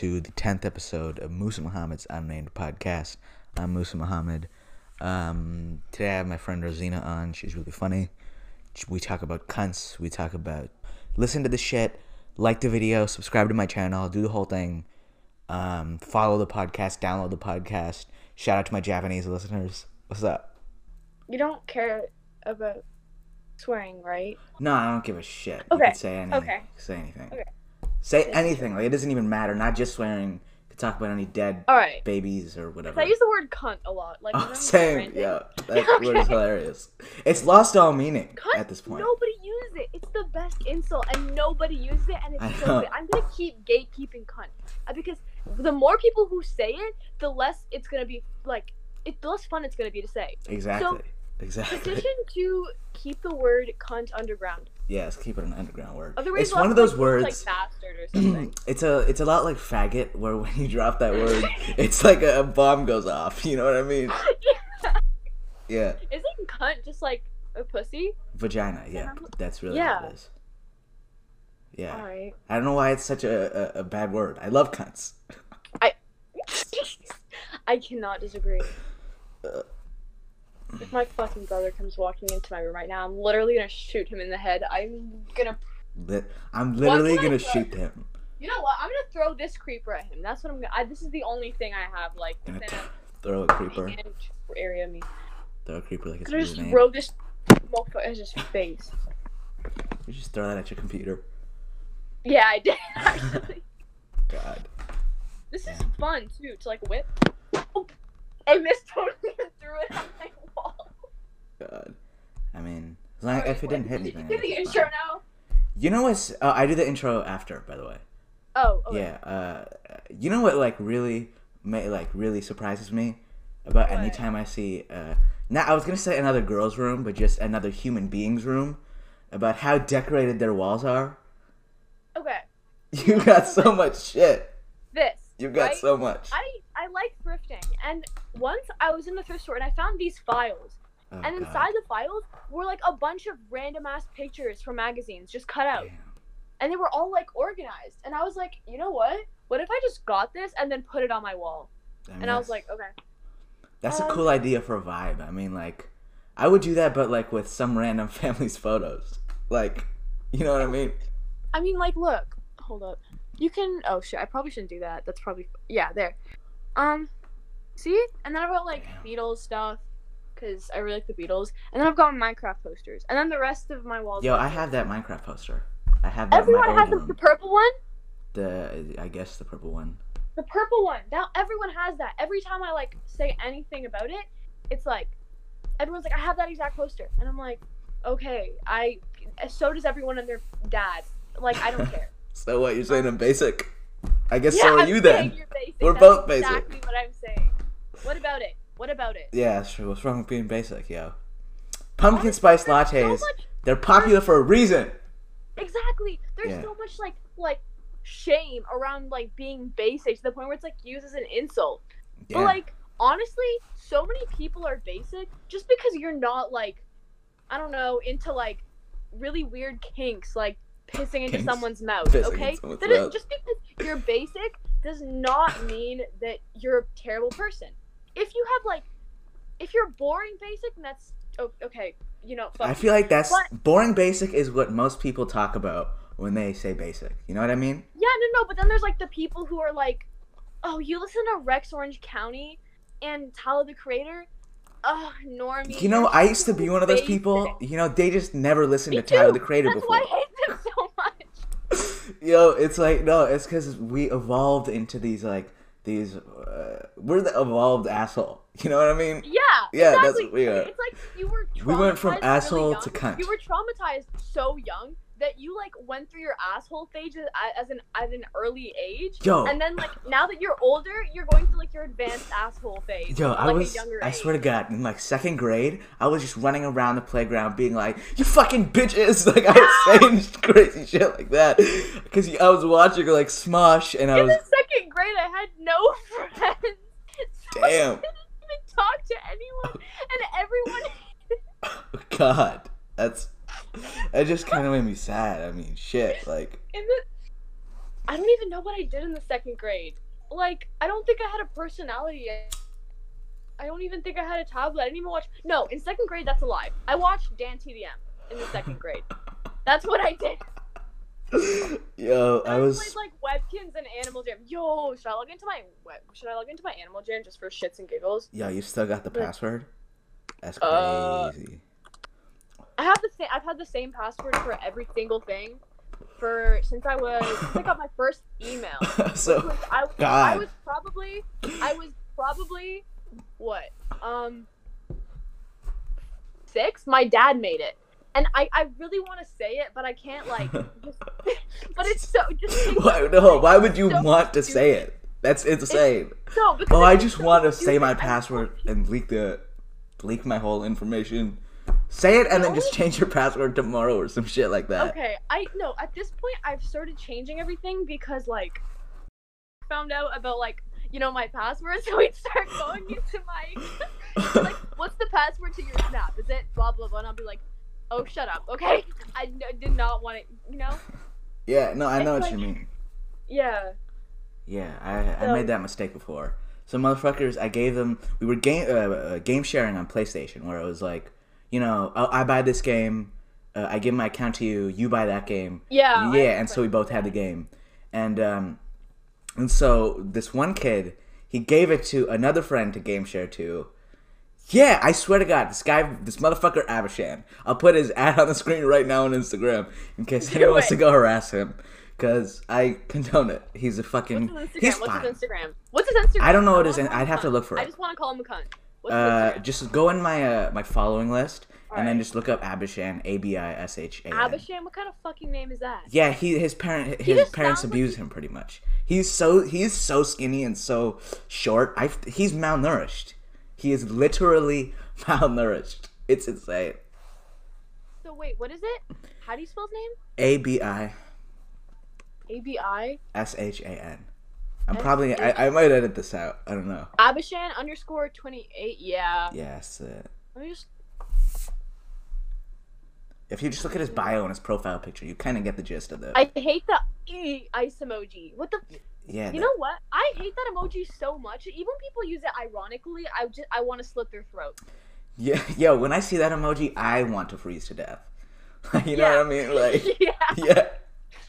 to the 10th episode of Musa Mohammad's Unnamed Podcast. I'm Musa Mohammad. Um, today I have my friend Rosina on. She's really funny. We talk about cunts. We talk about listen to the shit, like the video, subscribe to my channel, do the whole thing. Um, follow the podcast, download the podcast. Shout out to my Japanese listeners. What's up? You don't care about swearing, right? No, I don't give a shit. Okay, You can say anything. okay. Say anything. Okay. Say anything. Like it doesn't even matter. Not just swearing. Could talk about any dead All right. babies or whatever. I use the word cunt a lot. Like, Oh, same. Yeah, that word is hilarious. It's lost all meaning Cunt, at this point. Nobody uses it. It's the best insult, and nobody uses it, and I it's know. so good. I'm gonna keep gatekeeping cunt uh, because the more people who say it, the less it's gonna be like. It, the less fun it's gonna be to say. Exactly. exactly. Petition to keep the word cunt underground. Yes, keep it an underground word. Otherwise, it's one of those words. like bastard or something. it's a it's a lot like faggot, where when you drop that word, it's like a, bomb goes off. You know what I mean? Yeah, Yeah. Isn't cunt just like a pussy? vagina. Yeah, that's really Yeah. what it is. Yeah, All right. I don't know why it's such a, a, a bad word. I love cunts. I cannot disagree. Uh. If my fucking brother comes walking into my room right now, I'm literally gonna shoot him in the head. I'm gonna. Lit- I'm literally gonna shoot him. You know what? I'm gonna throw this creeper at him. That's what I'm gonna. I, this is the only thing I have like Gonna throw a creeper. area me. Throw a creeper like it's I'm just name. throw this motherfucker at his face. You just throw that at your computer. Yeah, I did actually. God. this is fun too to like whip. Oh, I missed totally and threw it on my wall. God. I mean, as long, if it didn't hit anything. Do the intro fine. now. You know what's? Uh, I do the intro after, by the way. Oh, okay. Yeah. Uh, you know what? Like really, ma- like really surprises me about What? anytime I see. Uh, now I was gonna say another girl's room, but just another human being's room. About how decorated their walls are. Okay. You got so much shit. This. You got right? so much. I I like thrifting, and once I was in the thrift store and I found these files, Oh, and God. inside the files were like a bunch of random ass pictures from magazines just cut out, Damn. and they were all like organized. And I was like, you know what? What if I just got this and then put it on my wall? mean, And I was like, okay. That's a Um, cool idea for a vibe. I mean, like, I would do that, but like with some random family's photos. Like, you know what I mean? I mean, like, look, hold up. You can. Oh shit! I probably shouldn't do that. That's probably yeah. There. Um, see, and then I've got like Damn. Beatles stuff because I really like the Beatles, and then I've got Minecraft posters, and then the rest of my walls. Yo, I have that Minecraft poster. I have that Everyone has the, the purple one. The I guess the purple one. The purple one. Now everyone has that. Every time I like say anything about it, it's like everyone's like, I have that exact poster, and I'm like, okay, I. So does everyone and their dad. Like I don't care. So what? You're saying I'm basic? I guess yeah, so are I'm you then. We're That's both basic. Exactly what I'm saying. What about it? What about it? Yeah, that's true. What's wrong with being basic, yo? Pumpkin Honestly, spice there's so lattes. much- They're popular for a reason. exactly. There's Yeah. so much like like shame around like being basic to the point where it's like used as an insult. Yeah. But like honestly, so many people are basic just because you're not like I don't know into like really weird kinks like pissing into Kinks. someone's mouth. Pissing okay, someone's That is- mouth. just because you're basic does not mean that you're a terrible person. If you have like, if you're boring basic, then that's okay. You know, fuck I feel like that's But- boring. Basic is what most people talk about when they say basic. You know what I mean? Yeah, no, no, but then there's like the people who are like, oh, you listen to Rex Orange County and Tyler the Creator? Oh, Normie. You know, I used to be one of those basic." people. You know, they just never listened Me to Tyler too. the Creator That's before. why I hate them so much. Yo, it's like no, it's because we evolved into these like these. Uh, we're the evolved asshole. You know what I mean? Yeah. Yeah, that's exactly. what we are. It's like you were. We went from really asshole young. to cunt. You were traumatized so young that you like went through your asshole phase as, as an at an early age. Yo. And then like now that you're older, you're going through like your advanced asshole phase. Yo, I like, was. A younger I age. swear to God, in like second grade, I was just running around the playground, being like, "You fucking bitches!" Like I was saying crazy shit like that, because I was watching like Smosh, and I In was the second grade, I had no friends. So I damn. didn't even talk to anyone, and everyone. Oh, God, that's that just kind of made me sad. I mean, shit, like In the, I don't even know what I did in the second grade. Like, I don't think I had a personality yet. I don't even think I had a tablet. I didn't even watch. No, in second grade, that's a lie. I watched Dan TDM in the second grade. That's what I did. Yo, I I was. played like Webkinz and Animal Jam. Yo, should I log into my web? Should I log into my Animal Jam just for shits and giggles? Yo, you still got the password? That's Uh, crazy. I have the same. I've had the same password for every single thing for since I was. since I got my first email. so, I, I was probably I was probably what um six. My dad made it, and I I really want to say it, but I can't like. Just, but it's so just why, no, why would you so want to say it? That's insane. no. Because Oh, I just so want to say my password and leak the, leak my whole information. Say it and then just change your password tomorrow or some shit like that. Okay, I no. At this point, I've started changing everything because like found out about like you know my password, so we'd start going into my like, what's the password to your snap? Is it blah blah blah? And I'll be like, oh, shut up, okay? I n- did not want it, you know? yeah, no, I know It's what you mean. Yeah. Yeah, I, I made that mistake before. So motherfuckers, I gave them. We were game uh, uh, game sharing on PlayStation, where it was like, you know, oh, I buy this game, uh, I give my account to you, you buy that game. Yeah. Yeah, and so we both had the game, and um, and so this one kid, he gave it to another friend to game share to. Yeah, I swear to God, this guy, this motherfucker Abishan. I'll put his ad on the screen right now on Instagram in case Do anyone wants to go harass him, because I condone it. He's a fucking. What's his he's Instagram? What's fine. his Instagram? What's his Instagram? I don't know what I his wanna in- call him I'd have to look for I it. I just want to call him a cunt. Uh, just go in my uh my following list and then just look up Abishan, A B I S H A N. Abisham? What kind of fucking name is that? Yeah, he his parent his parents sounds like abuse him pretty much. He's so he's so skinny and so short. I he's malnourished. He is literally malnourished. It's insane. So wait, what is it? How do you spell his name? A B I A B I S H A N. I'm probably I, I might edit this out. I don't know. Abishan underscore twenty eight. Yeah. Yes. Uh, Let me just. if you just look at his bio and his profile picture, you kind of get the gist of it. I hate the e ice emoji. What the? yeah. You that- know what? I hate that emoji so much. Even people use it ironically. I just I want to slit their throat. Yeah, yo, when I see that emoji, I want to freeze to death. you know Yeah. what I mean? Like, yeah. yeah.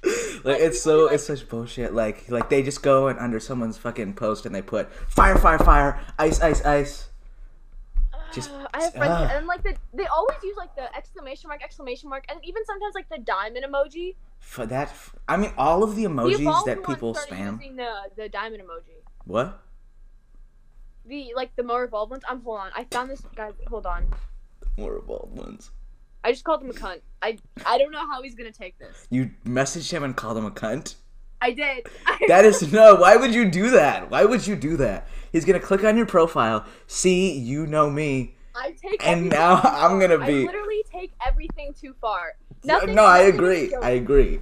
Like it's so it's such bullshit. Like like they just go and under someone's fucking post and they put fire fire fire ice ice ice. Just- Uh, I have friends, ah. and like the, they always use like the exclamation mark, exclamation mark, and even sometimes like the diamond emoji. For that, I mean, all of the emojis that people spam. using the the diamond emoji. What? The like the more evolved ones. I'm hold on. I found this guy. Hold on. More evolved ones. I just called him a cunt. I I don't know how he's gonna take this. You messaged him and called him a cunt. I did. That is no. Why would you do that? Why would you do that? He's gonna click on your profile, see you know me. I take And now too I'm far. gonna be. I literally take everything too far. Nothing, no, I agree. I agree.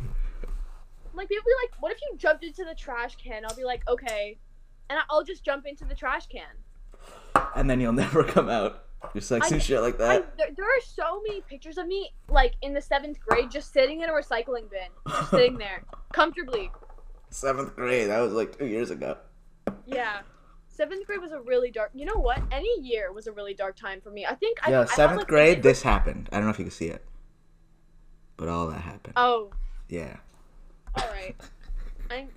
Like people be like, "What if you jumped into the trash can?" I'll be like, "Okay," and I'll just jump into the trash can. And then you'll never come out. Just like I- shit like I, that. there, there are so many pictures of me, like in the seventh grade, just sitting in a recycling bin, just sitting there, comfortably. Seventh grade. That was like two years ago. Yeah. Seventh grade was a really dark. You know what? Any year was a really dark time for me. I think. Yeah, I seventh like, grade. This happened. I don't know if you can see it, but all that happened. Oh, Yeah. all right. I'm.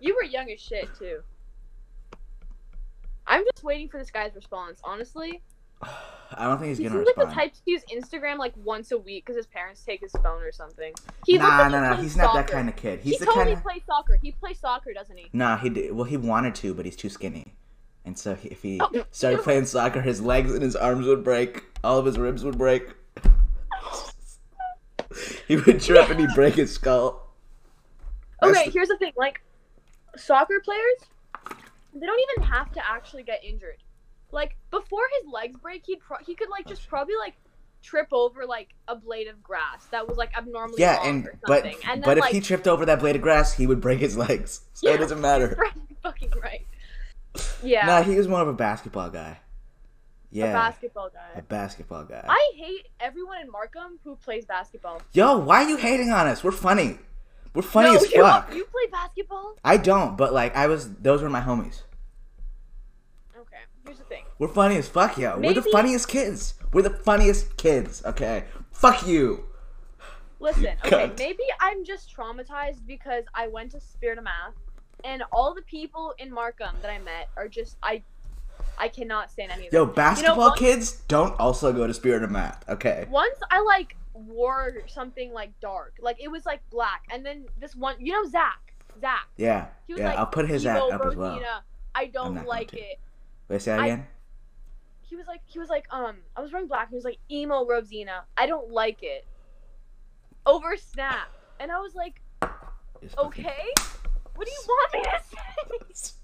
You were young as shit too. I'm just waiting for this guy's response. Honestly, I don't think he's he gonna seems like the type to use Instagram like once a week because his parents take his phone or something. He nah, like he nah, nah. plays He's not that kind of kid. He's he the totally kind of. plays soccer. He plays soccer, doesn't he? Nah, he did. Well, he wanted to, but he's too skinny. And so he, if he Oh, started playing soccer, his legs and his arms would break. All of his ribs would break. he would trip and he'd break his skull. That's Okay, the- here's the thing. Like, soccer players, they don't even have to actually get injured. Like before his legs break, he'd pro- he could like oh, just probably like trip over like a blade of grass that was like abnormally Yeah, and or but and but if like, he tripped over that blade of grass, he would break his legs. So Yeah. it doesn't matter. right, fucking right. Yeah, Nah, he was more of a basketball guy. Yeah, a basketball guy. a basketball guy. I hate everyone in Markham who plays basketball. Yo, why are you hating on us? We're funny. We're funny no, as you, fuck. You play basketball? I don't, but like I was. Those were my homies. Here's the thing. We're funny as fuck, yo. We're the funniest kids. We're the funniest kids. Okay. Fuck you. Listen, You okay, maybe I'm just traumatized because I went to Spirit of Math, and all the people in Markham that I met are just I, I cannot stand any of them. Yo, basketball what? kids don't also go to Spirit of Math. Okay. Once I like wore something like dark, like it was like black, and then this one, you know, Zach, Zach, Yeah. he was Yeah. like, I'll put his "Emo up as well. I don't like it. Wait, say that I- again. He was like, he was like, um, I was wearing black. He was like, emo Rosina, I don't like it. Over Snap, and I was like, It's fucking- okay, what do you want me to say?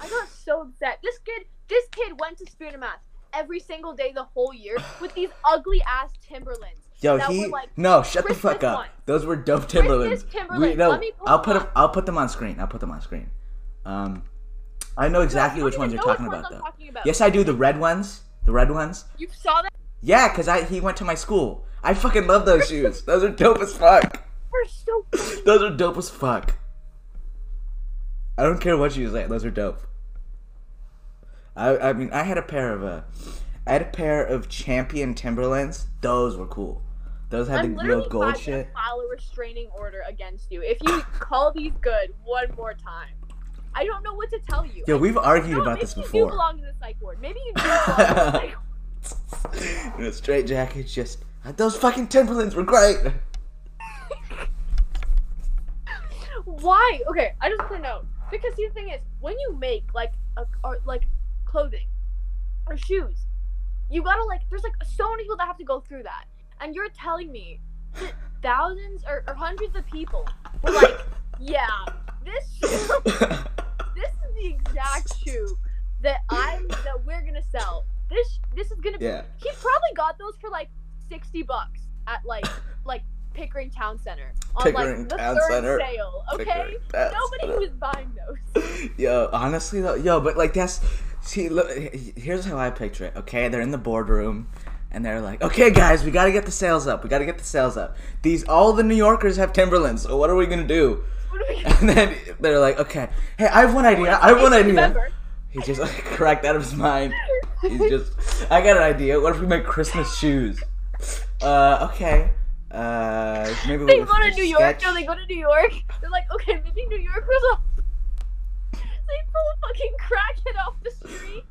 I got so upset. This kid, this kid went to Spirit of Math every single day the whole year with these ugly ass Timberlands. Yo, he like, no, shut the fuck up. ones. Those were dope Timberlands. Timberlands. We, no, Let me pull I'll them put 'em- up. I'll put them on screen. I'll put them on screen. Um, I know exactly I which ones you're talking about though. Talking about. Yes, I do. The red ones. The red ones. You saw that? Yeah, cause I he went to my school. I fucking love those shoes. Those are dope as fuck. We're so funny. Those are dope as fuck. I don't care what you say. Those are dope. I I mean I had a pair of uh, I had a pair of Champion Timberlands. Those were cool. Those had I'm the real gold shit. file a restraining order against you if you call these good one more time. I don't know what to tell you. Yo, I- we've argued no, about maybe this you do before. belong in the psych ward. Maybe you do belong in the psych ward. In a straight jacket, just uh, those fucking Timberlands were great. Why? Okay, I just want to know because see, the thing is, when you make like a or like clothing or shoes, you gotta like. There's like so many people that have to go through that, and you're telling me that thousands or, or hundreds of people were like, 60 bucks at like like Pickering Town Center on Pickering like the Town third Center. sale. Okay, Pickering nobody Center. was buying those. yo, honestly though, yo, but like that's see, look, here's how I picture it. Okay, they're in the boardroom. And they're like, okay, guys, we gotta get the sales up. We gotta get the sales up. These all the New Yorkers have Timberlands. So what are we gonna do? and then they're like, okay, hey, I have one idea. I have one idea. He just like cracked out of his mind. He's just, I got an idea. What if we make Christmas shoes? Uh, okay. Uh, maybe They we go to New York. No, they go to New York. They're like, okay, maybe New York was. They pull a fucking crackhead off the street.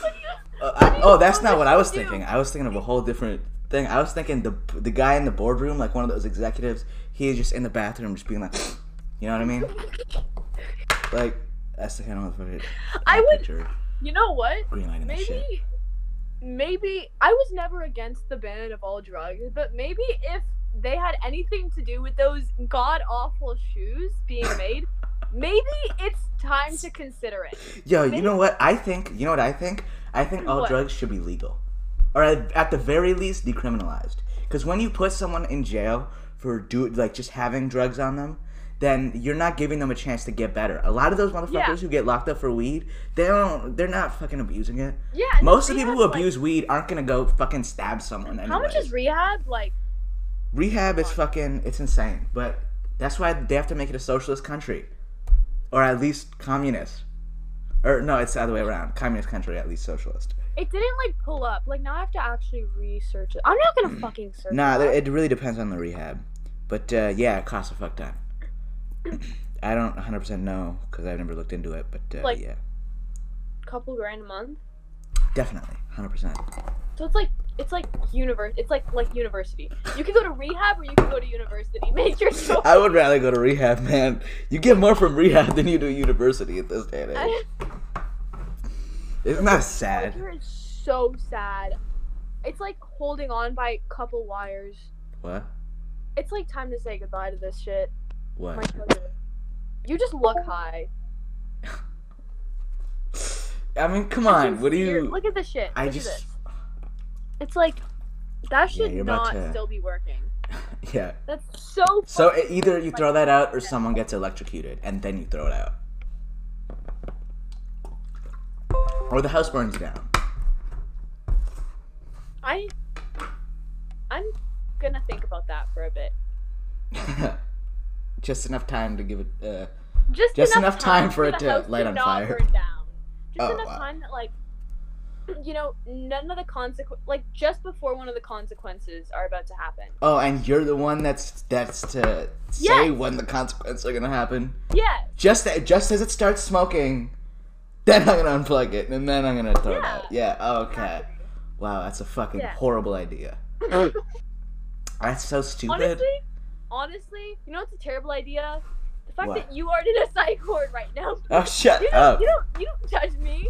What do you- Uh, I, oh, that's not what I was do? thinking. I was thinking of a whole different thing. I was thinking the the guy in the boardroom, like one of those executives, he is just in the bathroom, just being like, you know what I mean? Like that's the kind of motherfucker. I would- picture You know what? green light and shit. Maybe, maybe I was never against the ban of all drugs, but maybe if they had anything to do with those god awful shoes being made, maybe it's time to consider it. Yo, you know what? I think. You know what I think? I think all What? drugs should be legal, or at, at the very least decriminalized. Because when you put someone in jail for do like just having drugs on them, then you're not giving them a chance to get better. A lot of those motherfuckers Yeah. who get locked up for weed, they don't. They're not fucking abusing it. Yeah. Most of the people who like- abuse weed aren't gonna go fucking stab someone. How much is rehab? Like, rehab? Is fucking. It's insane. But that's why they have to make it a socialist country, or at least communist. Or no, it's the other way around. Communist country, at least socialist. it didn't like pull up. Like now I have to actually research it. I'm not gonna fucking search. Nah, it. it really depends on the rehab. But uh, yeah, it costs a fuck ton. I don't 100% know because I've never looked into it, but uh, Like- yeah, couple grand a month. definitely 100%. So it's like it's like univers. It's like like university. You can go to rehab or you can go to university. Make your choice. I would rather go to rehab, man. You get more from rehab than you do university at this day and age. Isn't that sad? Is so sad. It's like holding on by a couple wires. What? It's like time to say goodbye to this shit. What? You just look high. I mean, come on. What do you? Look at this shit. I look just. It's like that should you're not to- still be working. Yeah. That's so. So either you throw that out or someone gets electrocuted and then you throw it out. Or the house burns down. I. I'm gonna think about that for a bit. Just enough time to give it. Uh, Just, Just enough time for it to house light on fire. down. Just Oh, enough wow. time that like you know none of the consequences like just before one of the consequences are about to happen. oh, and you're the one that's that's to say Yes. when the consequences are gonna happen. Yeah. Just just as it starts smoking, then I'm gonna unplug it, and then I'm gonna throw it Yeah. out. Yeah. Okay. Wow, that's a fucking Yeah. horrible idea. That's so stupid. Honestly, honestly, you know what's a terrible idea? The fact What? that you aren't in a psych ward right now. Oh, shut You up. don't, you don't, you don't judge me.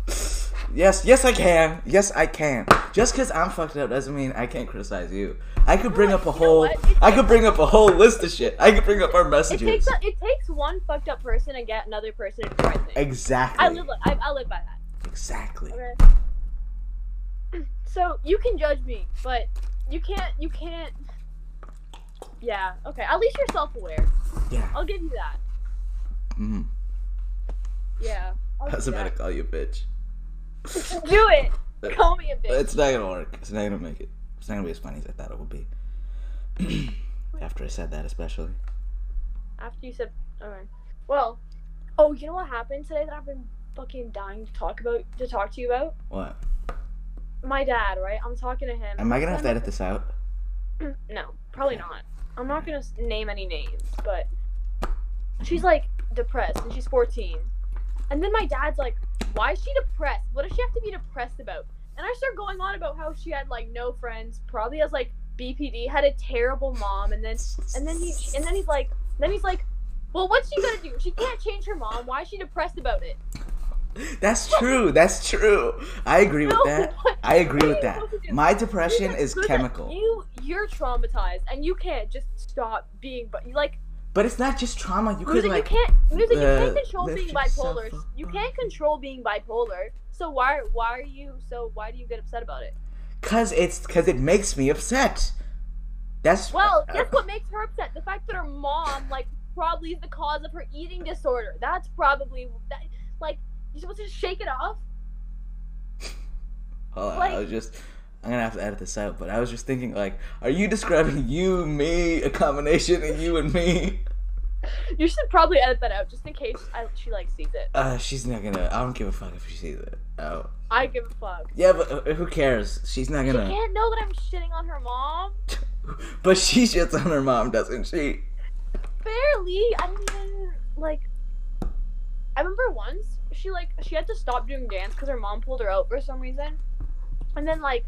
Yes, yes, I can. Yes, I can. Just because I'm fucked up doesn't mean I can't criticize you. I could bring up a whole. I could bring up a whole list of shit. I could bring up our It messages. takes a, it takes one fucked up person to get another person to do the right thing. exactly. I live I, I live by that. exactly. Okay. So you can judge me, but you can't. You can't. Yeah. Okay. At least you're self-aware. Yeah. I'll give you that. Mm. Yeah. I was about to call you a bitch. Do it. Call me a bitch. It's not gonna work. It's not gonna make it. It's not gonna be as funny as I thought it would be. After I said that, especially. After you said, okay. Well, oh, you know what happened today that I've been fucking dying to talk about to talk to you about? What? My dad, right? I'm talking to him. Am I gonna have to edit this out? No, probably not. I'm not gonna name any names, but she's like depressed and she's 14. And then my dad's like, "Why is she depressed? What does she have to be depressed about?" And I start going on about how she had like no friends, probably has like BPD, had a terrible mom, and then and then he and then he's like, then he's like, "Well, what's she gonna do? She can't change her mom. Why is she depressed about it?" That's true. That's true. I agree with that. I agree with that. supposed to do? My depression is chemical. You you're traumatized, and you can't just stop being, but like. But it's not just trauma. You could music like you can't music you can't control being bipolar. up. You can't control being bipolar. So why why are you so why do you get upset about it? Cause it's cause it makes me upset. That's Well, uh, guess what makes her upset? The fact that her mom like probably is the cause of her eating disorder. That's probably that like you're supposed to just shake it off. Hold on, like- I was just I'm gonna have to edit this out, but I was just thinking like, are you describing you, me, a combination of you and me? You should probably edit that out just in case I, she like sees it. Uh, she's not gonna. I don't give a fuck if she sees it. Oh, I give a fuck. yeah, but uh, who cares? She's not gonna. She can't know that I'm shitting on her mom. But she shits on her mom, doesn't she? Barely. I don't even like. I remember once she like she had to stop doing dance because her mom pulled her out for some reason, and then like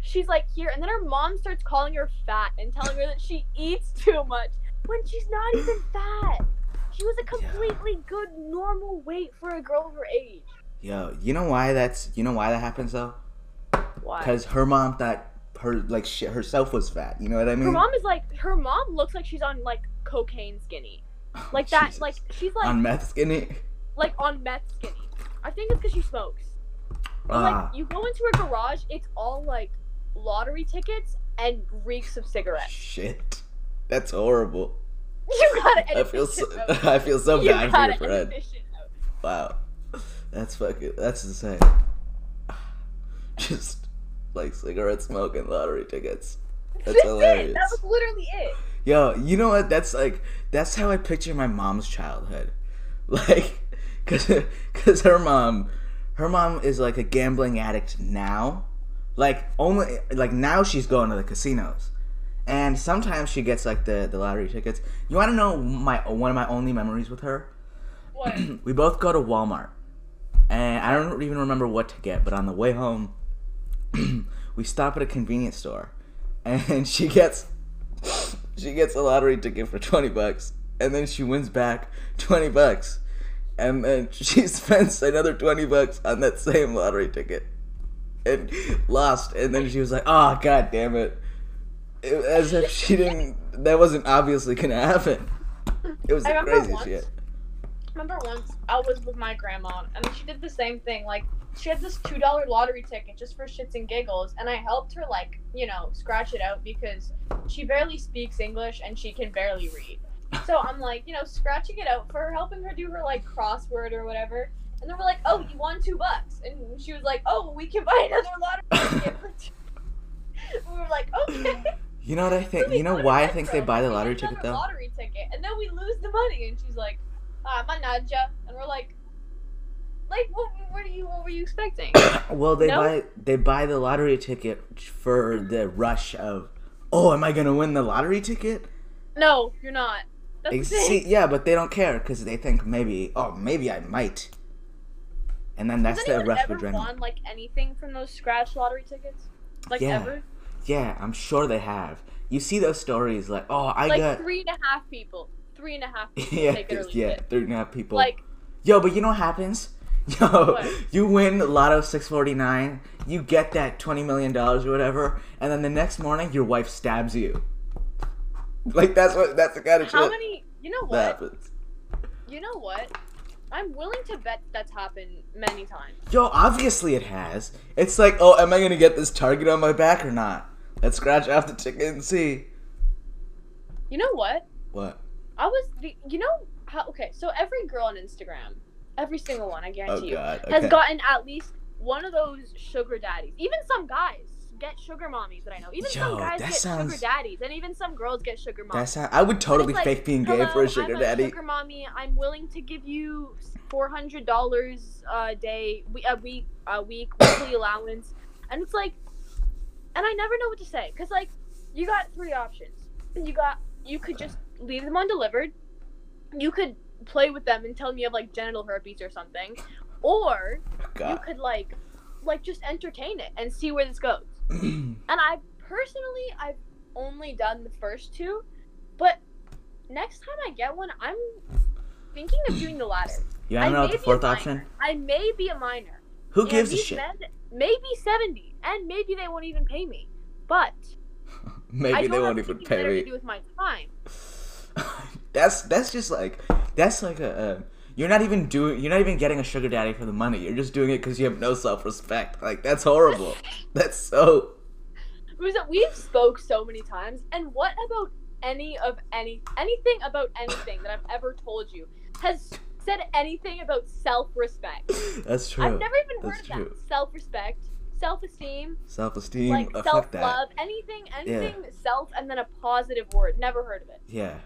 she's like here, and then her mom starts calling her fat and telling her that she eats too much when she's not even fat. She was a completely good normal weight for a girl of her age. Yo, you know why that's you know why that happens though? Why? Because her mom thought her like shit herself was fat. You know what I mean? her mom is like her mom looks like she's on like cocaine skinny, oh, like that. Jesus. Like she's like on meth skinny. Like on meth skinny. I think it's because she smokes. Ah, like you go into her garage, it's all like lottery tickets and reeks of cigarettes. shit, that's horrible. You gotta I feel so, out. I feel so you bad for your friend. Wow, that's fucking that's insane. Just like cigarette smoke and lottery tickets. That's That's it. hilarious. That was literally it. Yo, you know what? That's like that's how I picture my mom's childhood. Like cuz her mom her mom is like a gambling addict now. Like only like now she's going to the casinos. And sometimes she gets like the the lottery tickets. You want to know my one of my only memories with her? What? we both go to Walmart. And I don't even remember what to get, but on the way home we stop at a convenience store and she gets she gets a lottery ticket for 20 bucks and then she wins back 20 bucks and then she spends another 20 bucks on that same lottery ticket and lost and then she was like oh god damn it It- as if she didn't that wasn't obviously gonna happen it was the craziest once- shit remember once I was with my grandma and she did the same thing. Like she had this two dollar lottery ticket just for shits and giggles, and I helped her like you know scratch it out because she barely speaks English and she can barely read. So I'm like you know scratching it out for her, helping her do her like crossword or whatever. And then we're like, oh, you won two bucks, and she was like, oh, we can buy another lottery ticket. we were like, okay. You know what I think? We You know why I think they buy the lottery ticket though? Lottery ticket, and then we lose the money, and she's like, "Ah, my Nadja," and we're like, "Like, what? What are you? What were you expecting?" Well, they No? buy they buy the lottery ticket for the rush of, oh, am I gonna win the lottery ticket? no, you're not. That's the Ex- thing. See, yeah, but they don't care because they think maybe, oh, maybe I might. And then that's the rush of adrenaline. won like anything from those scratch lottery tickets? Like Yeah. ever? Yeah, I'm sure they have. You see those stories like, oh, I like got, three and a half people. Three and a half people yeah, take it or leave yeah, it. three and a half people. Like, Yo, but you know what happens? Yo, What? you win Lotto 649, you get that $20 million or whatever, and then the next morning your wife stabs you. Like, that's what, that's the kind of how shit many? You know what? happens. You know what? I'm willing to bet that's happened many times. Yo, obviously it has. It's like, oh, am I gonna get this target on my back or not? Let's scratch off the ticket and see. You know what? What? I was the. You know how? Okay, so every girl on Instagram, every single one, I Oh guarantee you, god. has gotten at least one of those sugar daddies. Even some guys get sugar mommies that I know. Even Yo, some guys that get sounds- sugar daddies, and even some girls get sugar mommies. That's how I would totally like, fake being gay for a sugar I'm daddy. Sugar mommy. I'm willing to give you four hundred dollars a day, a week, a week weekly allowance, and it's like, and I never know what to say because like, you got three options. You got you could just leave them undelivered. You could play with them and tell them you have like genital herpes or something, or oh you could like, like just entertain it and see where this goes. And I personally, I've only done the first two, but next time I get one, I'm thinking of doing the latter. you I wanna know the fourth option? I may be a minor. Who and gives a shit? Men may 70, and maybe they won't even pay me. But Maybe they won't even pay me. to do with my time. that's that's just like that's like a. a you're not even doing. You're not even getting a sugar daddy for the money. You're just doing it because you have no self-respect. Like that's horrible. that's so. We've spoke so many times, and what about any of any anything about anything that I've ever told you has said anything about self-respect? That's true. I've never even heard That's of true. that. Self-respect, self-esteem, Self-esteem. like fuck that. self-love, anything, anything self, and then a positive word. Never heard of it. Yeah.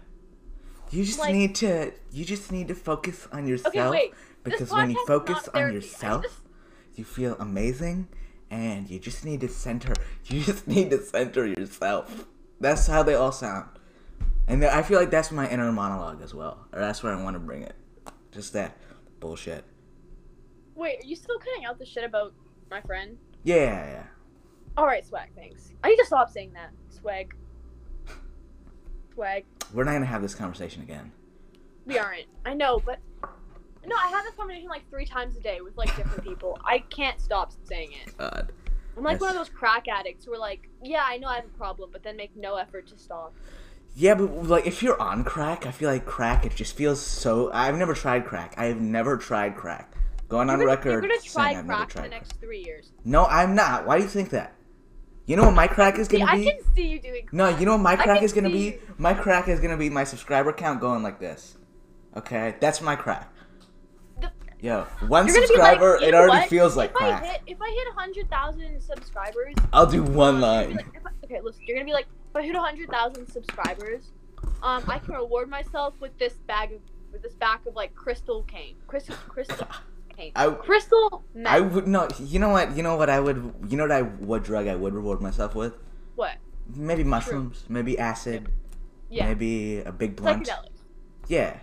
You just Like- need to. You just need to focus on yourself. Okay, wait. Because when you focus on yourself, just- you feel amazing, and you just need to center. You just need to center yourself. That's how they all sound, and I feel like that's my inner monologue as well, or that's where I want to bring it. Just that bullshit. Wait, are you still cutting out the shit about my friend? Yeah, yeah, yeah. All right, swag. Thanks. I need to stop saying that. Swag. Swag. We're not gonna have this conversation again. We aren't. I know, but no, I have this conversation like three times a day with like different people. I can't stop saying it. God. I'm like one of those crack addicts who are like, yeah, I know I have a problem, but then make no effort to stop. Yeah, but like if you're on crack, I feel like crack. It just feels so. I've never tried crack. I have never tried crack. Going on you're gonna, record. You're gonna try crack for the next three years. No, I'm not. Why do you think that? You know what my crack is gonna I be? I can see you doing. No, you know what my crack is gonna be? see- My crack is gonna be my subscriber count going like this. Okay, that's my crack. The- Yo, one be like, subscriber, it already what? feels like if I hit, if I hit hundred thousand subscribers, I'll do one um, you're gonna be line. like- I- okay, listen, you're gonna be like, if I hit hundred thousand subscribers, um, I can reward myself with this bag of with this bag of like crystal cane, crystal crystal I- crystal meth. I would no. You know what? You know what I would. You know what I what drug I would reward myself with? what? Maybe mushrooms. Maybe acid. Yeah, Maybe a big blunt. psychedelics. Yeah.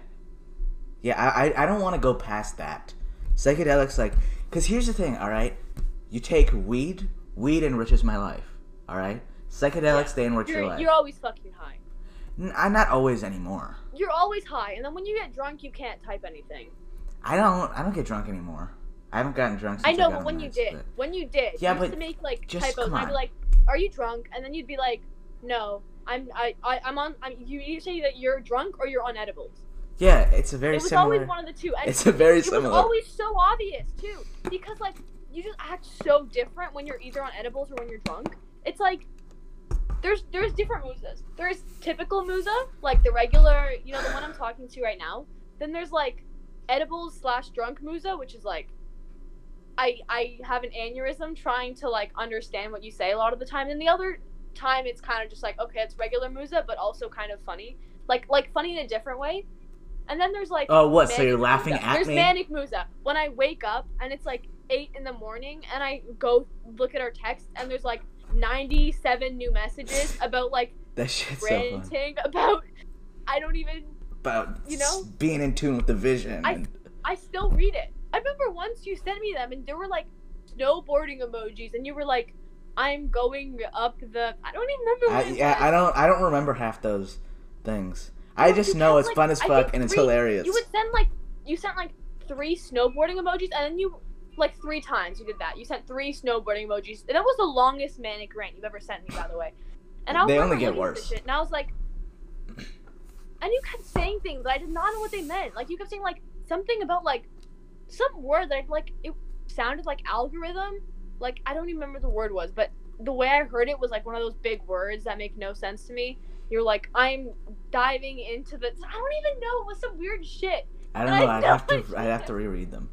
Yeah, I, I, I don't want to go past that. Psychedelics, like, because here's the thing, all right? You take weed, weed enriches my life, all right? Psychedelics, they enrich your You're life. you're always fucking high. N- I'm not always anymore. You're always high, and then when you get drunk, you can't type anything. I don't I don't get drunk anymore. I haven't gotten drunk since I know, got but when you did, but- when you did, Yeah, you used to make like just typos. And I'd be like, "Are you drunk?" And then you'd be like, "No, I'm I, I I'm on." I'm, you you say that you're drunk or you're on edibles. Yeah, it's a very it was similar. always one of the two. And It's a very it similar. was always so obvious too, because like you just act so different when you're either on edibles or when you're drunk. It's like there's there's different musas. There's typical musa, like the regular, you know, the one I'm talking to right now. Then there's like edibles slash drunk musa, which is like I I have an aneurysm trying to like understand what you say a lot of the time. And the other time it's kind of just like okay, it's regular Musa, but also kind of funny, like like funny in a different way. And then there's like Oh, what? So you're laughing Musa. at There's me? There's manic Musa. When I wake up and it's like eight in the morning, and I go look at our text, and there's like 97 new messages about like that shit's so ranting about. I don't even. About You know? being in tune with the vision. I- I still read it. I remember once you sent me them, and there were like snowboarding emojis, and you were like, "I'm going up the." I don't even remember. What I, yeah, was. I don't. I don't remember half those things. I just know it's like- fun as fuck and it's hilarious. You would send like you sent like three snowboarding emojis, and then you like three times you did that. You sent three snowboarding emojis, and that was the longest manic rant you've ever sent me, by the way. And I was They only get looking at this worse. and I was like, and you kept saying things that I did not know what they meant. Like you kept saying like something about like some word that I like it sounded like algorithm. Like I don't even remember the word was, but the way I heard it was like one of those big words that make no sense to me. You're like, I'm diving into the. I don't even know. It was some weird shit. I don't I know. I'd have to. I'd have to reread them.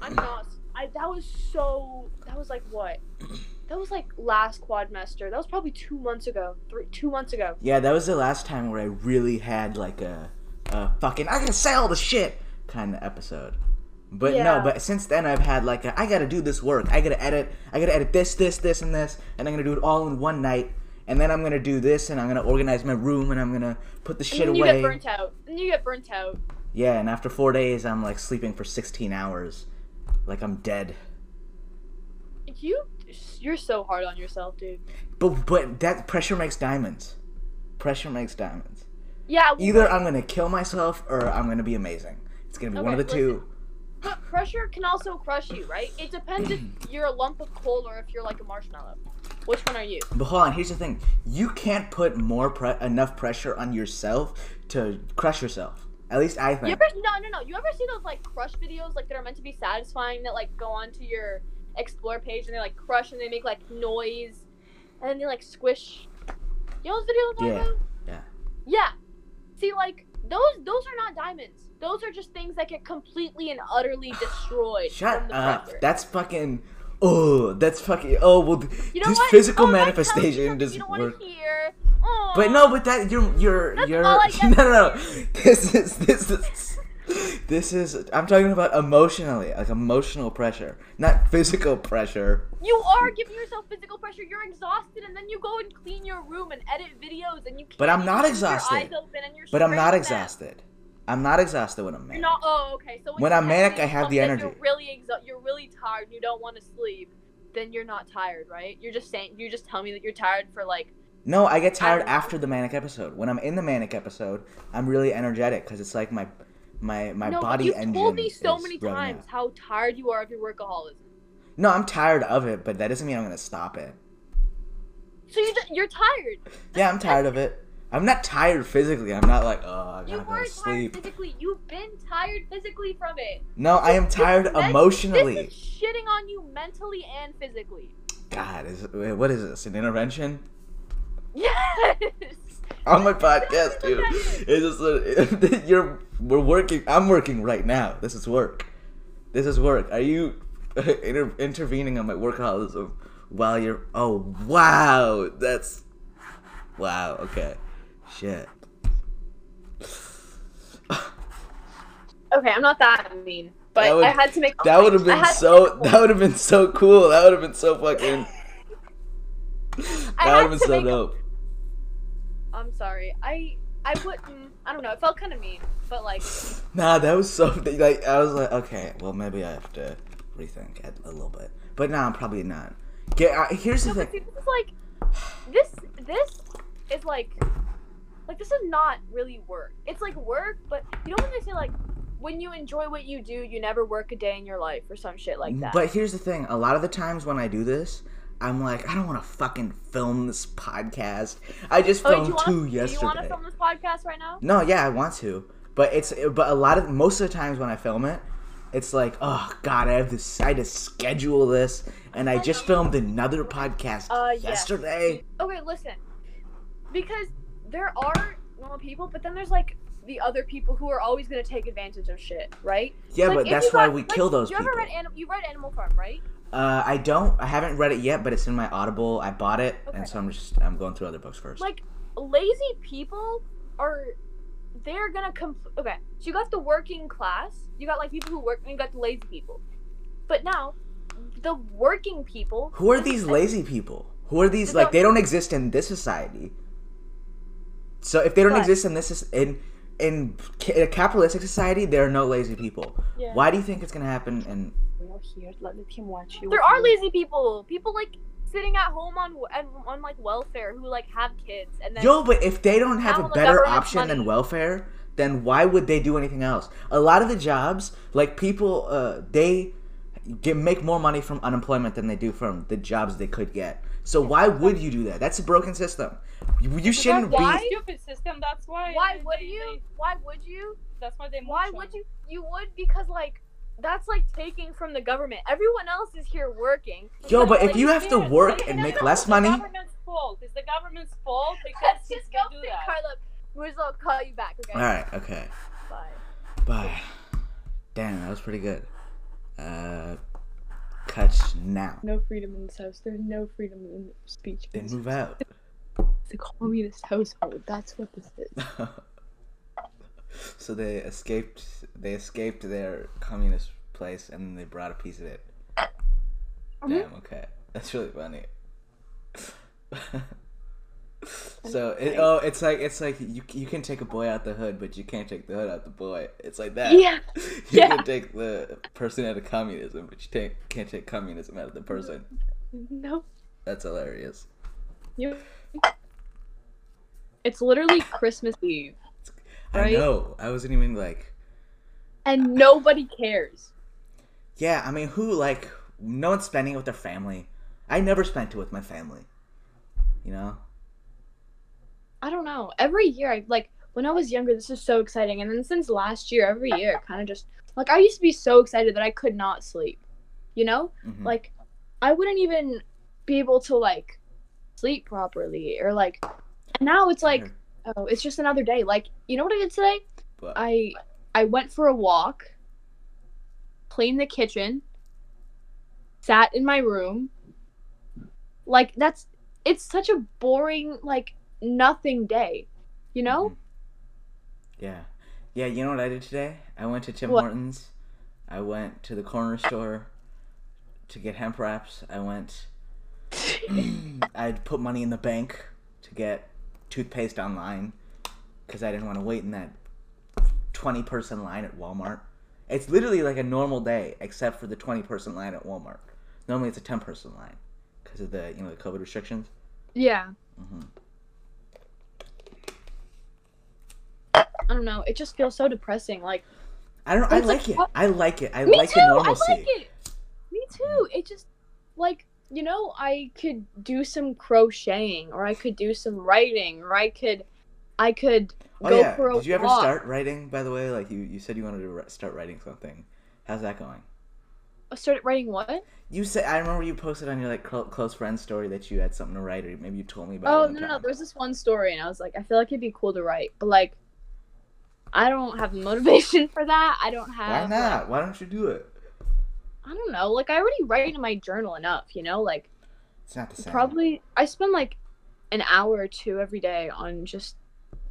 I'm not. I that was so. That was like what? That was like last quadmester. That was probably two months ago. Three, two months ago. Yeah, that was the last time where I really had like a, a fucking I gotta say all the shit kind of episode. But no, but since then I've had like a, I gotta do this work. I gotta edit. I gotta edit this, this, this, and this, and I'm gonna do it all in one night. And then I'm gonna do this, and I'm gonna organize my room, and I'm gonna put the shit away. And then you get burnt out. And you get burnt out. Yeah, and after four days, I'm like sleeping for 16 hours, like I'm dead. You, you're so hard on yourself, dude. But but that pressure makes diamonds. Pressure makes diamonds. Yeah. well, Either I'm gonna kill myself or I'm gonna be amazing. It's gonna be one of the Okay, two. But pressure can also crush you, right? It depends if you're a lump of coal or if you're like a marshmallow. Which one are you? But hold on, here's the thing: you can't put more pre- enough pressure on yourself to crush yourself. At least I think. You ever no no no. You ever see those like crush videos like that are meant to be satisfying that like go onto your explore page and they like crush and they make like noise and then they like squish. You know those videos Yeah, about? yeah. Yeah. See like those those are not diamonds. Those are just things that get completely and utterly destroyed Shut up. That's fucking. Oh, that's fucking. Oh well, you know this what? physical Oh, that tells you manifestation doesn't you don't wanna work. But no, but that you're you're That's you're no no no. This is this is this is I'm talking about emotionally, like emotional pressure, not physical pressure. You are giving yourself physical pressure. You're exhausted, and then you go and clean your room and edit videos, and you. Can't But I'm not exhausted. Your eyes open and you're But I'm not exhausted. I'm not exhausted when I'm You're manic. not. Oh, okay. So when, When I'm manic, I have the energy. You're really exa- You're really tired. and You don't want to sleep. Then you're not tired, right? You're just saying. You just tell me that you're tired for like. No, I get tired after the manic episode. When I'm in the manic episode, I'm really energetic because it's like my my my no, body you've engine. told me so many times up. how tired you are of your workaholism. No, I'm tired of it, but that doesn't mean I'm gonna stop it. So you just, you're tired. Yeah, I'm tired of it. I'm not tired physically. I'm not like, oh, I You gotta go were to tired sleep. physically. You've been tired physically from it. No, I am tired this- This emotionally. is shitting on you mentally and physically. God, is what is this? An intervention Yes. on my podcast, dude? It's just a, you're we're working. I'm working right now. This is work. This is work. Are you inter- intervening on my workaholism while you're? Oh wow, that's wow. Okay, shit. Okay, I'm not that mean, but That would- I had to make. That would have been so. That would have been so cool. That would have been so fucking. That would have been so dope. I'm sorry. I I wouldn't. I don't know. It felt kind of mean, but like, Nah, that was so like I was like, okay, well maybe I have to rethink it a little bit, but nah, I'm probably not. Get uh, here's the no, but thing. see, this is like, this this is like, like this is not really work. It's like work, but you know when they say like, when you enjoy what you do, you never work a day in your life or some shit like that. But here's the thing: a lot of the times when I do this, I'm like, I don't want to fucking film this podcast. I just oh, filmed two yesterday. Do you want to film this podcast right now? No, yeah, I want to, but it's but a lot of most of the times when I film it, it's like, oh god, I have this, I had to schedule this, and I just filmed another podcast Uh, yes. yesterday. Okay, listen. Because there are normal people, but then there's like the other people who are always gonna take advantage of shit, right? Yeah, Like, but that's why got- we like, kill those you people. ever read Anim- you read Animal Farm, right? Uh, I don't. I haven't read it yet, but it's in my Audible. I bought it, Okay. and so I'm just I'm going through other books first. Like lazy people are they're gonna come okay so you got the working class you got like people who work and you got the lazy people but now the working people Who are these lazy people? Who are these like they don't exist in this society? So if they don't What? exist in this is- in in a capitalistic society, there are no lazy people. Yeah. Why do you think it's gonna happen? And We're here. Let him watch you. there are lazy people people like sitting at home on and on like welfare who like have kids and then yo, but if they don't have Now a better government's option than welfare, then why would they do anything else? A lot of the jobs, like people, uh, they get make more money from unemployment than they do from the jobs they could get. So why would you do that? That's a broken system. You, you shouldn't why? be. stupid system. That's why. why would they- you they- why would you that's why they. why would you you would because like that's like taking from the government everyone else is here working Yo, but if like, you have to Yeah, work and make less it's money, The government's fault. It's the government's fault because let's just go do think that. Carla We'll I'll call you back okay all right, okay, bye bye. Damn, that was pretty good. Uh, cut now. No freedom in this house. There's no freedom in speech. Then move out. It's a communist household. That's what this is. so they escaped. They escaped their communist place, and they brought a piece of it. Mm-hmm. Damn. Okay, that's really funny. so it, oh, it's like it's like you you can take a boy out the hood, but you can't take the hood out the boy. It's like that. yeah You yeah. can take the person out of communism, but you take, can't take communism out of the person. No. That's hilarious. You. It's literally Christmas Eve, I know. I wasn't even like. and nobody cares. Yeah, I mean, who like no one's spending it with their family. I never spent it with my family. You know. I don't know. Every year, I like when I was younger. This is so exciting, and then since last year, every year, kind of just like I used to be so excited that I could not sleep. You know, Mhm. like I wouldn't even be able to like sleep properly, or like and now it's like oh, it's just another day. Like you know what I did today? But I I went for a walk, cleaned the kitchen, sat in my room. Like that's it's such a boring like nothing day. You know? Mhm. Yeah. Yeah, you know what I did today? I went to Tim What? Hortons. I went to the corner store to get hemp wraps. I went I'd put money in the bank to get toothpaste online because I didn't want to wait in that 20 person line at Walmart. It's literally like a normal day except for the 20 person line at Walmart. Normally it's a 10 person line because of the, you know, the COVID restrictions. Yeah. Mhm. I don't know. It just feels so depressing. Like I don't I like, like it. I like it. I me like too. the normalcy. I like it. Me too. It just like you know, I could do some crocheting, or I could do some writing, or I could, I could Oh go yeah. for a Did you ever walk. start writing? By the way, like you, you said you wanted to start writing something. How's that going? Uh, started writing what? You said I remember you posted on your like cl- close friend story that you had something to write, or maybe you told me about. Oh no, no, no. There was this one story, and I was like, I feel like it'd be cool to write, but like, I don't have the motivation for that. I don't have Why not? Why don't you do it? I don't know. Like, I already write in my journal enough, you know. Like, It's not the same. probably I spend like an hour or two every day on just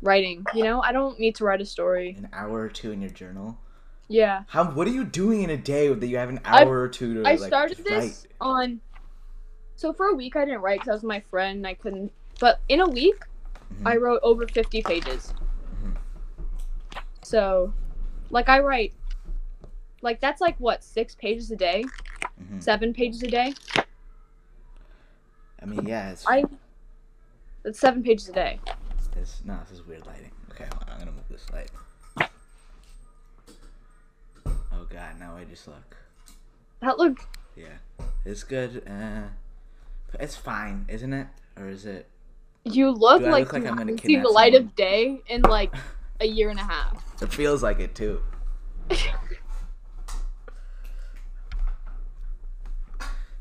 writing. You know, I don't need to write a story. an hour or two in your journal. Yeah. How? What are you doing in a day that you have an I- hour or two to I like started this write? on. So for a week I didn't write because I was my friend and I couldn't. But in a week, Mhm. I wrote over fifty pages. Mhm. So, like I write, like that's like what six pages a day, Mhm. seven pages a day. I mean, yeah. It's, I. That's seven pages a day. it's no. This is weird lighting. Okay, I'm gonna move this light. Oh god, now I just look. That looked. Yeah, it's good. Uh, it's fine, isn't it? Or is it? You look like look like you I'm gonna haven't the light someone? of day in like a year and a half. It feels like it too.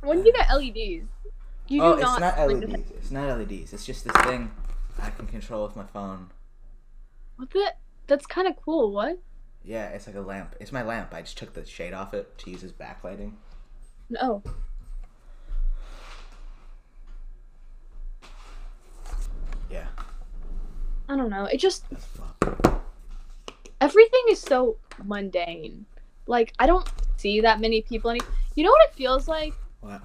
When do you get LEDs? You oh, do it's not, not LEDs. Like it's not LEDs. It's just this thing I can control with my phone. What's it? That's kind of cool. What? Yeah, it's like a lamp. It's my lamp. I just took the shade off it to use as backlighting. Oh. Yeah. I don't know. It just everything is so mundane. Like I don't see that many people any. You know what it feels like? What?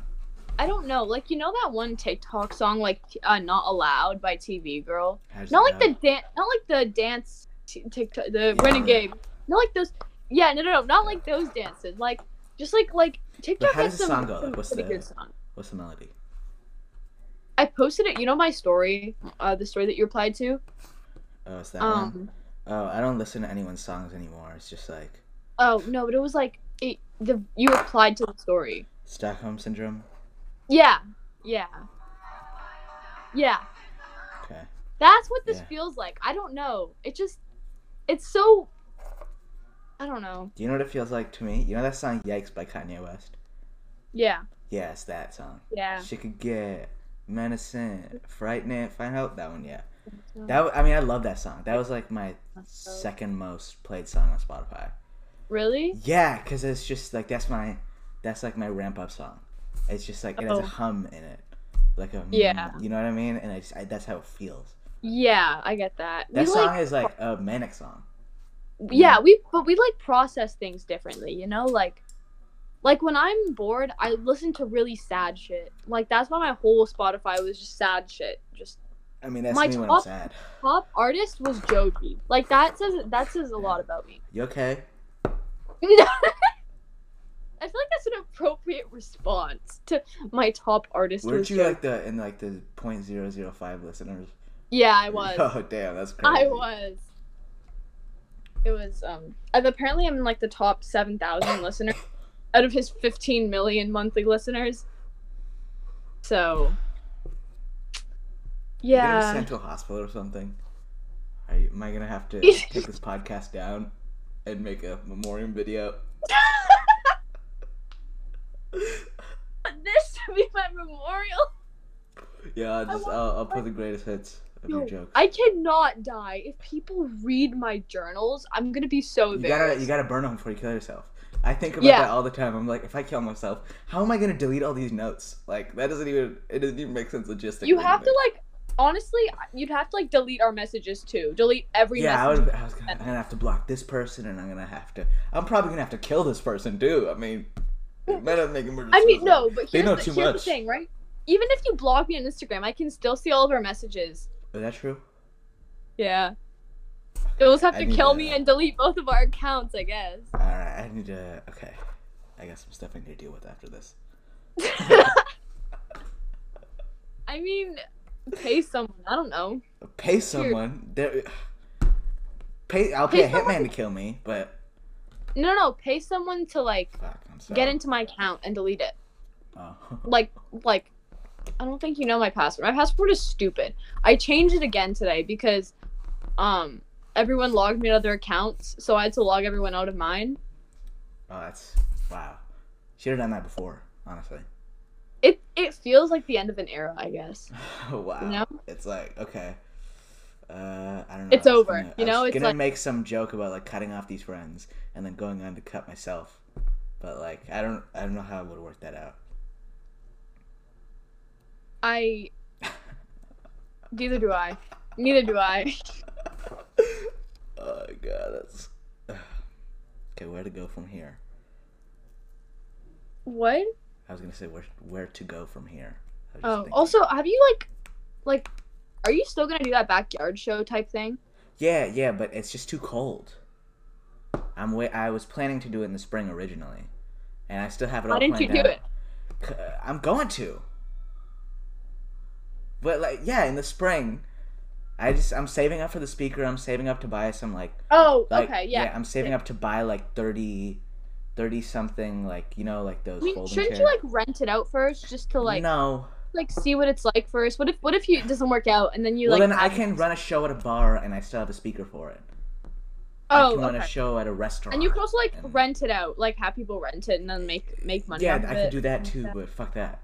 I don't know. Like you know that one TikTok song like uh, "Not Allowed" by TV Girl. How's Not like the dance. Not like the dance TikTok. The Yeah. Renegade. Not like those. Yeah, no, no, no. Not like those dances. Like just like like TikTok how has does the some, song go? some Like, what's the- good song. What's the melody? I posted it. You know my story, uh, the story that you replied to. Oh, it's that one. Um. Oh, I don't listen to anyone's songs anymore. It's just like Oh no, but it was like it, the you replied to the story. Stockholm syndrome. Yeah, yeah, yeah. Okay. That's what this Yeah. feels like. I don't know. It just, it's so. I don't know. Do you know what it feels like to me? You know that song "Yikes" by Kanye West? Yeah, Yeah, it's that song. yeah. She could get menacing, frightening. Find out that one. Yeah. That I mean, I love that song. That was like my second most played song on Spotify. Really? Yeah, cause it's just like that's my, that's like my ramp up song. It's just like it has Oh. a hum in it, like a Yeah. You know what I mean? And I just I, that's how it feels. Yeah, I get that. That we song like, is like a manic song. yeah, we but we like process things differently. You know, like, like when I'm bored, I listen to really sad shit. Like that's why my whole Spotify was just sad shit. Just I mean, that's My me when I'm top- sad. top artist was Joji. Like that says that says a lot about me. You okay? I feel like that's an appropriate response to my top artist. Weren't you like the in like the point zero zero five listeners? Yeah, I was. Oh damn, that's crazy. I was. It was um. and apparently, I'm in like the top seven thousand listeners out of his fifteen million monthly listeners. So. You gonna be Yeah. sent to a hospital or something? Are you, am I gonna have to take this podcast down and make a memorial video? this to be my memorial. Yeah, I'll just I'll, I'll put the greatest hits of your jokes. I cannot die. If people read my journals, I'm gonna be so You embarrassed. gotta you gotta burn them before you kill yourself. I think about Yeah. that all the time. I'm like, if I kill myself, how am I gonna delete all these notes? Like that doesn't even it doesn't even make sense logistically. You have to like, honestly, you'd have to like delete our messages too. Delete every Yeah, I, message. would, I was gonna, I'm gonna have to block this person, and I'm gonna have to. I'm probably gonna have to kill this person too. I mean, it might not make murder. I mean, no, but here's, know the, too here's the thing, right? Even if you block me on Instagram, I can still see all of our messages. Is that true? Yeah. You'll just have to kill to- me and delete both of our accounts, I guess. All right, I need to. Okay, I got some stuff I need to deal with after this. I mean, pay someone. I don't know. Pay someone. Pay. I'll pay, Pay a hitman someone- to kill me, but No, no, no. Pay someone to like fuck, get into my account and delete it. Oh. Like, like, I don't think you know my password. My password is stupid. I changed it again today because, um, everyone logged me out of their accounts, so I had to log everyone out of mine. Oh, that's wow. Should have done that before, honestly. It it feels like the end of an era, I guess. wow. know? It's like okay. Uh, I don't know. It's I over, gonna- you know? It's gonna like- make some joke about like cutting off these friends and then going on to cut myself, but like I don't, I don't know how I would work that out. I neither do I. Neither do I. oh god, that's okay. Where to go from here? What? I was gonna say where where to go from here. I was just Oh, also, have you like, like, are you still gonna do that backyard show type thing? Yeah, yeah, but it's just too cold. I'm wait. I was planning to do it in the spring originally, and I still have it all Why didn't you do out. it? I'm going to. But like, yeah, in the spring, I just I'm saving up for the speaker. I'm saving up to buy some like Oh, like okay, yeah. I'm saving up to buy like 30, 30 something like you know like those I mean, shouldn't chairs. you like rent it out first, just to like, no. Like see what it's like first? What if, what if you it doesn't work out and then you well, like? Well, then I have- can run a show at a bar and I still have a speaker for it. I Oh, can run a show at a restaurant. And you can also like and- rent it out, like have people rent it and then make make money. Yeah, I of could do that too, but fuck that.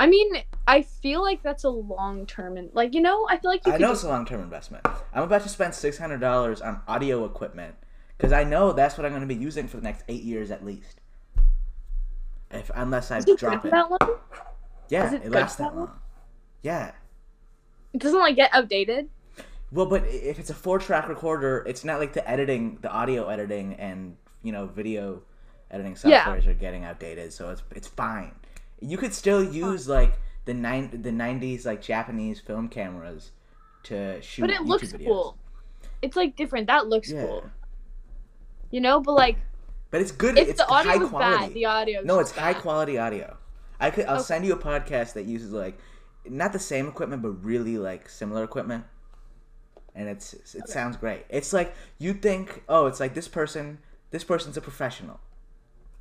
I mean, I feel like that's a long term and like you know, I feel like you I could know just it's a long term investment. I'm about to spend six hundred dollars on audio equipment because I know that's what I'm going to be using for the next eight years at least. If unless I drop it, that long? Yeah, it it, lasts that long? Yeah, It doesn't like get updated. Well, but if it's a four track recorder, it's not like the editing, the audio editing, and you know video editing Yeah. softwares are getting outdated, so it's it's fine. You could still use like the nine the nineties like Japanese film cameras to shoot. But it YouTube looks videos. cool. It's like different. That looks Yeah. cool. You know, but like But it's good. if it's the audio was quality. bad, the audio. No, it's high quality audio. I could. I'll Okay. send you a podcast that uses like not the same equipment, but really like similar equipment, and it's it sounds great. It's like you think, oh, it's like this person. This person's a professional,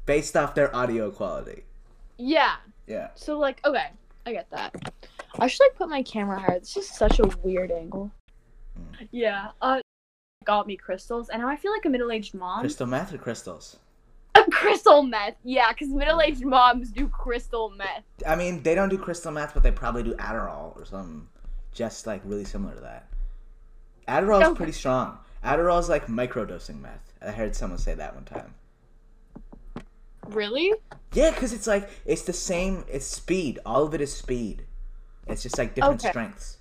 based off their audio quality. Yeah. Yeah. So like, okay, I get that. I should like put my camera higher. This is such a weird angle. Mm. Yeah. Uh, got me crystals, and now I feel like a middle-aged mom. Crystal meth or crystals? crystal meth. Yeah, because middle-aged moms do crystal meth. I mean, they don't do crystal meth, but they probably do Adderall or something, just like really similar to that. Adderall's Okay. pretty strong. Adderall's like microdosing meth. I heard someone say that one time. Really? Yeah, because it's like it's the same. It's speed. All of it is speed. It's just like different Okay. strengths.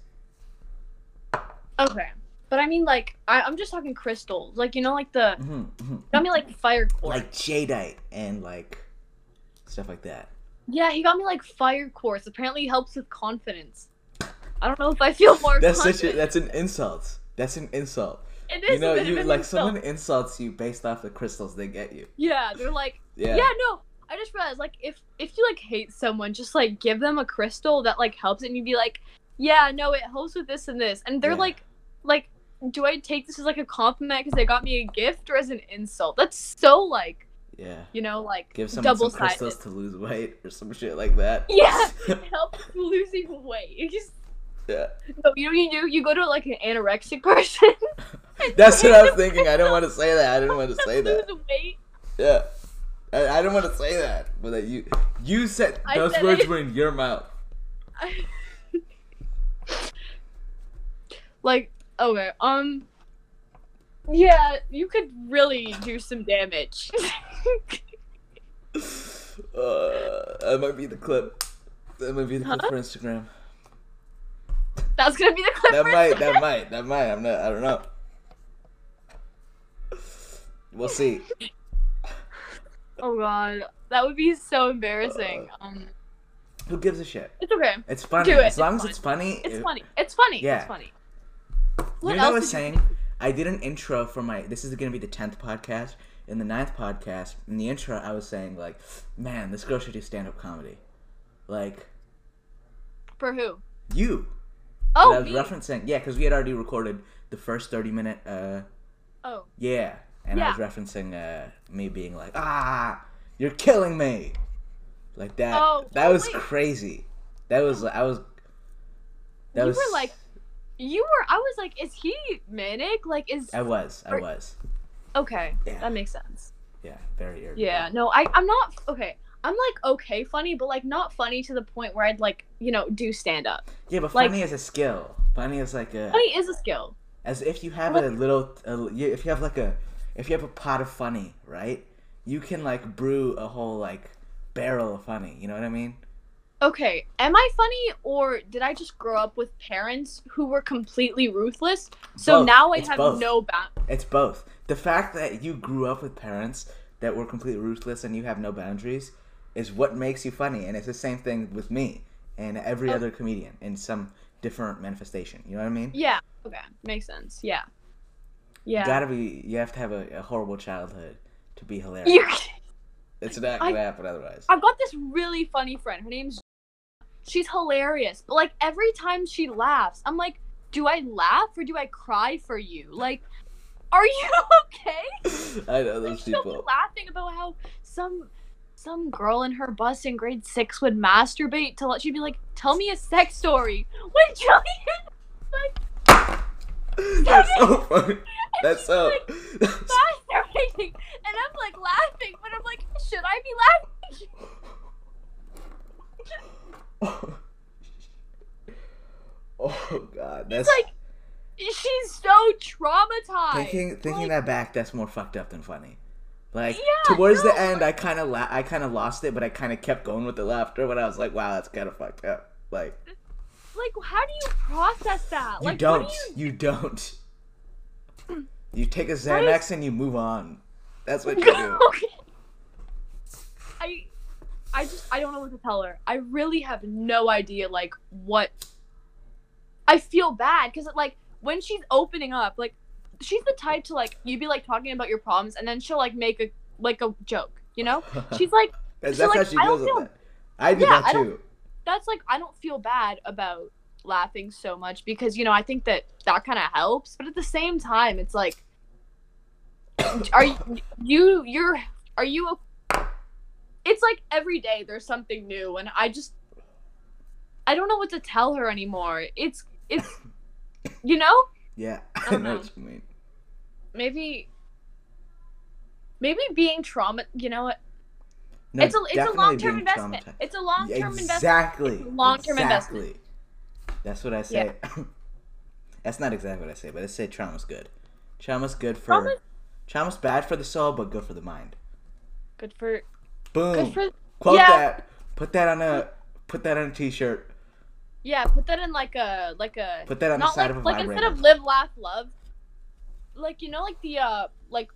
Okay. But I mean, like, I, I'm just talking crystals. Like, you know, like the hmm hmm got me like fire quartz. Like jadeite and like stuff like that. yeah, he got me like fire quartz. Apparently, it helps with confidence. I don't know if I feel more. That's such a. That's an insult. That's an insult. It You know, you like insult. someone insults you based off the crystals they get you. Yeah, they're like, Yeah. yeah. no. I just realized, like, if if you like hate someone, just like give them a crystal that like helps, it, and you'd be like, yeah, no, it helps with this and this, and they're Yeah. like, like, do I take this as like a compliment because they got me a gift or as an insult? That's so like, Yeah. you know, like Give someone double some sided. crystals to lose weight or some shit like that. Yeah, help losing weight. Just yeah. no, you know you do? You go to like an anorexic person. That's what I was thinking. I didn't want to say that. I didn't want to say that. Lose weight. Yeah. I, I didn't want to say that, but that you you said I those said words were in your mouth. like okay um yeah you could really do some damage Uh, that might be the clip. That might be the clip Huh? for Instagram. that's gonna be the clip That for might. Instagram. That might. That might. I'm not. I don't know. We'll see. oh god that would be so embarrassing um Who gives a shit? it's okay It's funny. Do it, As long it's as it's funny. it's it- funny it's funny Yeah. it's funny You what know what I was you- saying? I did an intro for my. This is going to be the tenth podcast. In the ninth podcast, in the intro, I was saying like, "Man, this girl should do stand-up comedy." Like for who you. oh I was me. referencing, yeah, because we had already recorded the first thirty-minute. uh oh Yeah, and I was referencing uh me being like, "Ah, you're killing me," like that. Oh, that oh, was wait. crazy. That was I was. That you was were like you were i was like is he manic like is I was. I Or- was. okay Yeah. that makes sense Yeah, very irritable. Yeah, no, I I'm not okay. I'm like okay funny, but like not funny to the point where I'd like you know do stand up. Yeah, but Like- funny is a skill. Funny is like a Funny is a skill. as if you have a little a, if you have like a if you have a pot of funny, right? You can like brew a whole like barrel of funny. You know what I mean? Okay, am I funny or did I just grow up with parents who were completely ruthless? So Both. now I It's have both. no bound. It's both. The fact that you grew up with parents that were completely ruthless and you have no boundaries is what makes you funny, and it's the same thing with me and every Oh. other comedian in some different manifestation. You know what I mean? Yeah. Okay, makes sense. Yeah. You Yeah. gotta be. You have to have a, a horrible childhood to be hilarious. You. It's not gonna happen otherwise. I've got this really funny friend. Her name's. She's hilarious, but like every time she laughs, I'm like, do I laugh or do I cry for you? Like, are you okay? I know Like, those she'll be people. laughing about how some some girl in her bus in grade six would masturbate to let she'd be like, "Tell me a sex story." When Julian That's so funny. That's so. like, masturbating, and I'm like laughing, but I'm like, should I be laughing? oh god, that's It's like she's so traumatized. thinking thinking Like, that back. That's more fucked up than funny. Like Yeah, towards the no, end, I kind of la- I kind of lost it, but I kind of kept going with the laughter. When I was like, "Wow, that's kind of fucked up." Like, like how do you process that? You like don't. Do you... don't. You take a What is- Xanax and you move on. That's what you you... do. okay. I just I don't know what to tell her. I really have no idea like what I feel bad cuz like when she's opening up like she's the type to like you'd be like talking about your problems and then she'll like make a like a joke, you know? She's like That's how like, she I don't deals with feel- I do Yeah, that too. that's like I don't feel bad about laughing so much because you know I think that that kind of helps, but at the same time it's like are you you you're are you a, it's like every day there's something new and I just I don't know what to tell her anymore. It's it's you know Yeah, I don't know know. what you mean. maybe maybe being trauma you know what No, it's a it's a long term investment. It's a long term investment. Exactly. It's a long-term investment. That's what I say. That's not exactly what I say, but I say trauma's good. Trauma's good for. Trauma- Trauma's bad for the soul, but good for the mind. Good for Boom. for Quote yeah. that. Put that on a. Put that on a T-shirt. Yeah, put that in like a like a Put that on the side like of a like vibrator. instead of live laugh love, like you know like the uh like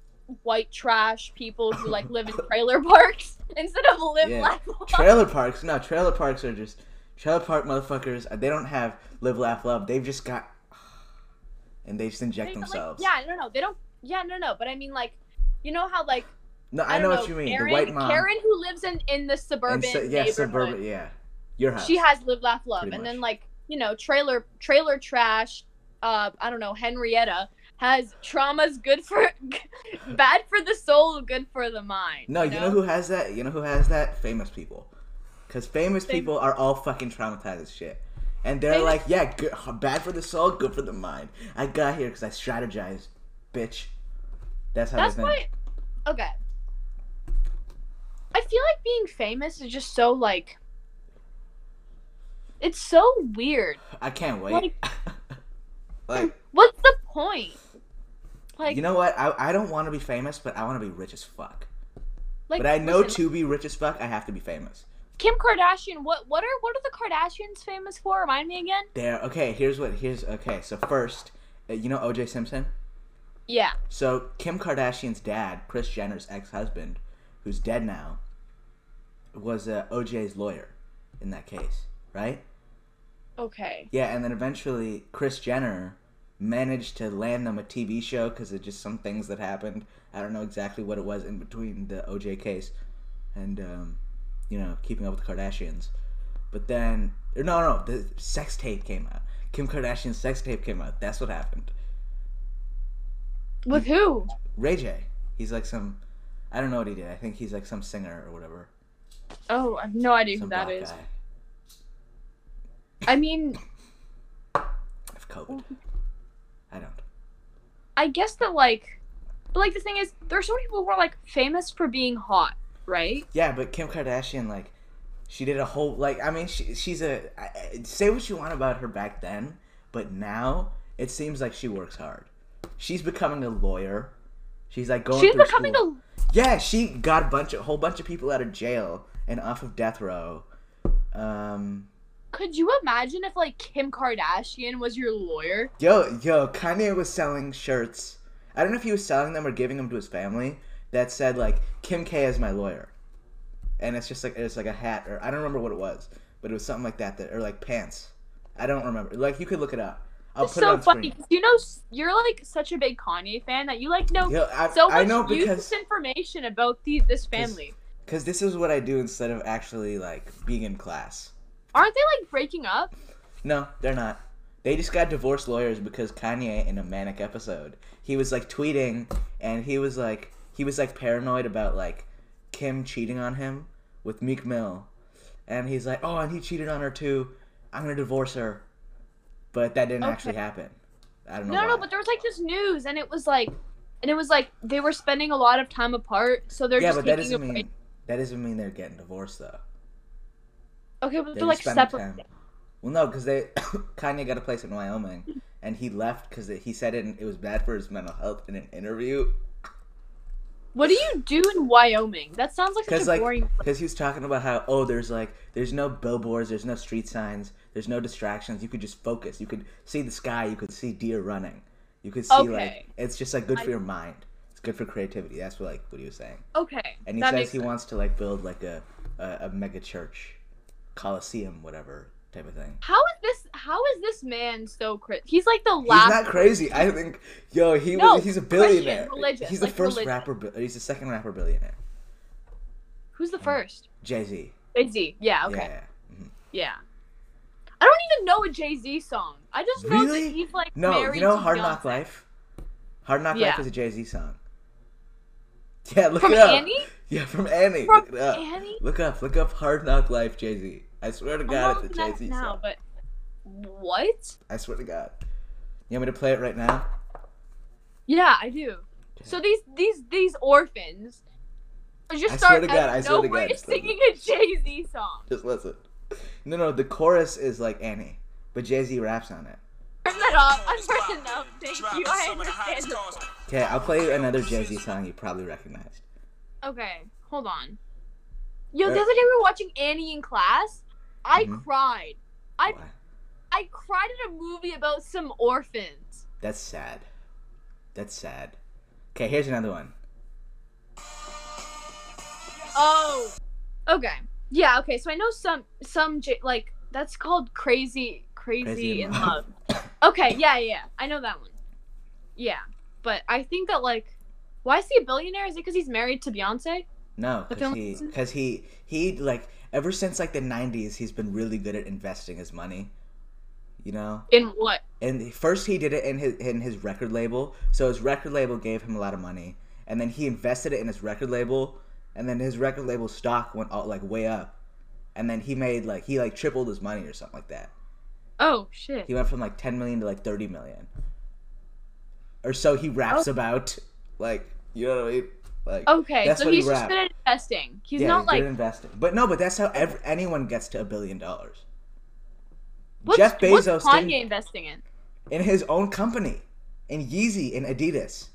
white trash people who like live in trailer parks instead of live Yeah. laugh love. trailer parks. No, trailer parks are just trailer park motherfuckers. uh, They don't have live, laugh, love. They've just got. And they just inject They- like, themselves. yeah, no, no, they don't. Yeah, no, no. But I mean, like, you know how like No, I, I, don't know what you mean. Karen, the white mom. Karen who lives in in the suburban so- yeah, suburban. Yeah, your house. She has live laugh love, Pretty and much. then like you know trailer trailer trash. Uh, I don't know Henrietta has trauma's good for bad for the soul, good for the mind. No, you know who has that? You know who has that? Famous people. Because famous Fam- people are all fucking traumatized as shit. And they're Famous- like, yeah, good, bad for the soul, good for the mind. I got here because I strategized, bitch. That's how That's they why. think. Okay. I feel like being famous is just so like. It's so weird. I can't wait. Like, What's the point? Like, you know what? I, I don't want to be famous, but I want to be rich as fuck. like But I know listen, to be rich as fuck, I have to be famous. Kim Kardashian. What what are what are the Kardashians famous for? Remind me again. There. Okay. Here's what. Here's okay. So first, uh, you know O.J. Simpson. Yeah. So Kim Kardashian's dad, Kris Jenner's ex-husband, who's dead now, was uh, OJ's lawyer in that case, right? Okay. Yeah, and then eventually Kris Jenner managed to land them a TV show because of just some things that happened. I don't know exactly what it was in between the OJ case and um, you know keeping up with the Kardashians. But then, or no, no, the sex tape came out. Kim Kardashian's sex tape came out. That's what happened. With who? Ray J. He's like some, I don't know what he did. I think he's like some singer or whatever. Oh, I have no idea who Some that black is. guy. I mean, Of COVID. I don't. I guess that like, but like the thing is, there are so many people who are like famous for being hot, right? Yeah, but Kim Kardashian, like, she did a whole like. I mean, she, she's a. I, say what you want about her back then, but now it seems like she works hard. She's becoming a lawyer. She's like going. She's through becoming school. a. Yeah, she got a bunch of whole bunch of people out of jail and off of death row. Um, Could you imagine if like Kim Kardashian was your lawyer? yo, yo, Kanye was selling shirts. I don't know if he was selling them or giving them to his family that said like Kim K is my lawyer, and it's just like it's like a hat or I don't remember what it was, but it was something like that that or like pants. I don't remember. Like you could look it up. I'll It's it so on funny. screen. 'cause You know, you're like such a big Kanye fan that you like know Yo, I, so much I know because information about the this family. because this is what I do instead of actually like being in class. Aren't they like breaking up? No, they're not. They just got divorce lawyers because Kanye, in a manic episode, he was like tweeting and he was like he was like paranoid about like Kim cheating on him with Meek Mill, and he's like, oh, and he cheated on her too. I'm gonna divorce her, but that didn't actually happen. I don't know. No, no, but there was like this news, and it was like, and it was like they were spending a lot of time apart, so they're yeah, just but that doesn't mean break. that doesn't mean they're getting divorced though. Okay, but They they're like separate. Well, no, because they Kanye got a place in Wyoming, and he left because he said it it was bad for his mental health in an interview. What do you do in Wyoming? That sounds like such a like, boring. Because he was talking about how oh, there's like there's no billboards, there's no street signs, there's no distractions. You could just focus. You could see the sky. You could see deer running. You could see Okay. like it's just like good for I- your mind. It's good for creativity. That's what like what he was saying. Okay. And he that says he sense. wants to like build like a, a a mega church, coliseum, whatever type of thing. How is this? How is this man so crit? He's like the last. He's not crazy. I think yo, he No, was he's a billionaire. religious, he's the like first religious. rapper. He's the second rapper billionaire. Who's the first? Jay Z. Jay Z. Yeah. Okay. Yeah. Mhm. Yeah. I don't even know a Jay Z song. I just know Really? that he's like No, married you know to Hard. Knock Life. Hard Knock Yeah. Life is a Jay Z song. Yeah, look From it up. Annie? Yeah, from Annie. From look it up. Annie? Look up. Look up Hard Knock Life Jay Z. I swear to I'm God, it's a Jay Z now, song. but what? I swear to God. You want me to play it right now? Yeah, I do. So these these these orphans just I start swear to God, I swear to God, singing a Jay Z song. Just listen. No, no, the chorus is like Annie, but Jay Z raps on it. Turn that off. I'm turning it up. Thank you. I understand. Okay, I'll play you another Jay Z song you probably recognized. Okay, hold on. Yo, Uh, the other day we were watching Annie in class. I Mhm. cried. I Why? I cried at a movie about some orphans. That's sad. That's sad. Okay, here's another one. Oh. Okay. Yeah. Okay. So I know some some J- like that's called crazy crazy, Crazy in in love. okay. Yeah. Yeah. I know that one. Yeah. But I think that like, why is he a billionaire? Is it because he's married to Beyonce? No, because he, because he, he like ever since like the '90s, he's been really good at investing his money. You know, In what? and first he did it in his in his record label. So his record label gave him a lot of money, and then he invested it in his record label, and then his record label stock went all, like way up, and then he made like he like tripled his money or something like that. Oh shit. He went from like 10 million to like 30 million. Or so he raps Oh. about. Like, you know what I mean? Like, Okay, so what he he's just good at investing. He's yeah, not he's like investing. But no, but that's how ev- anyone gets to a billion dollars. what's, Jeff what's Bezos Kanye investing in? in his own company, in Yeezy, in Adidas,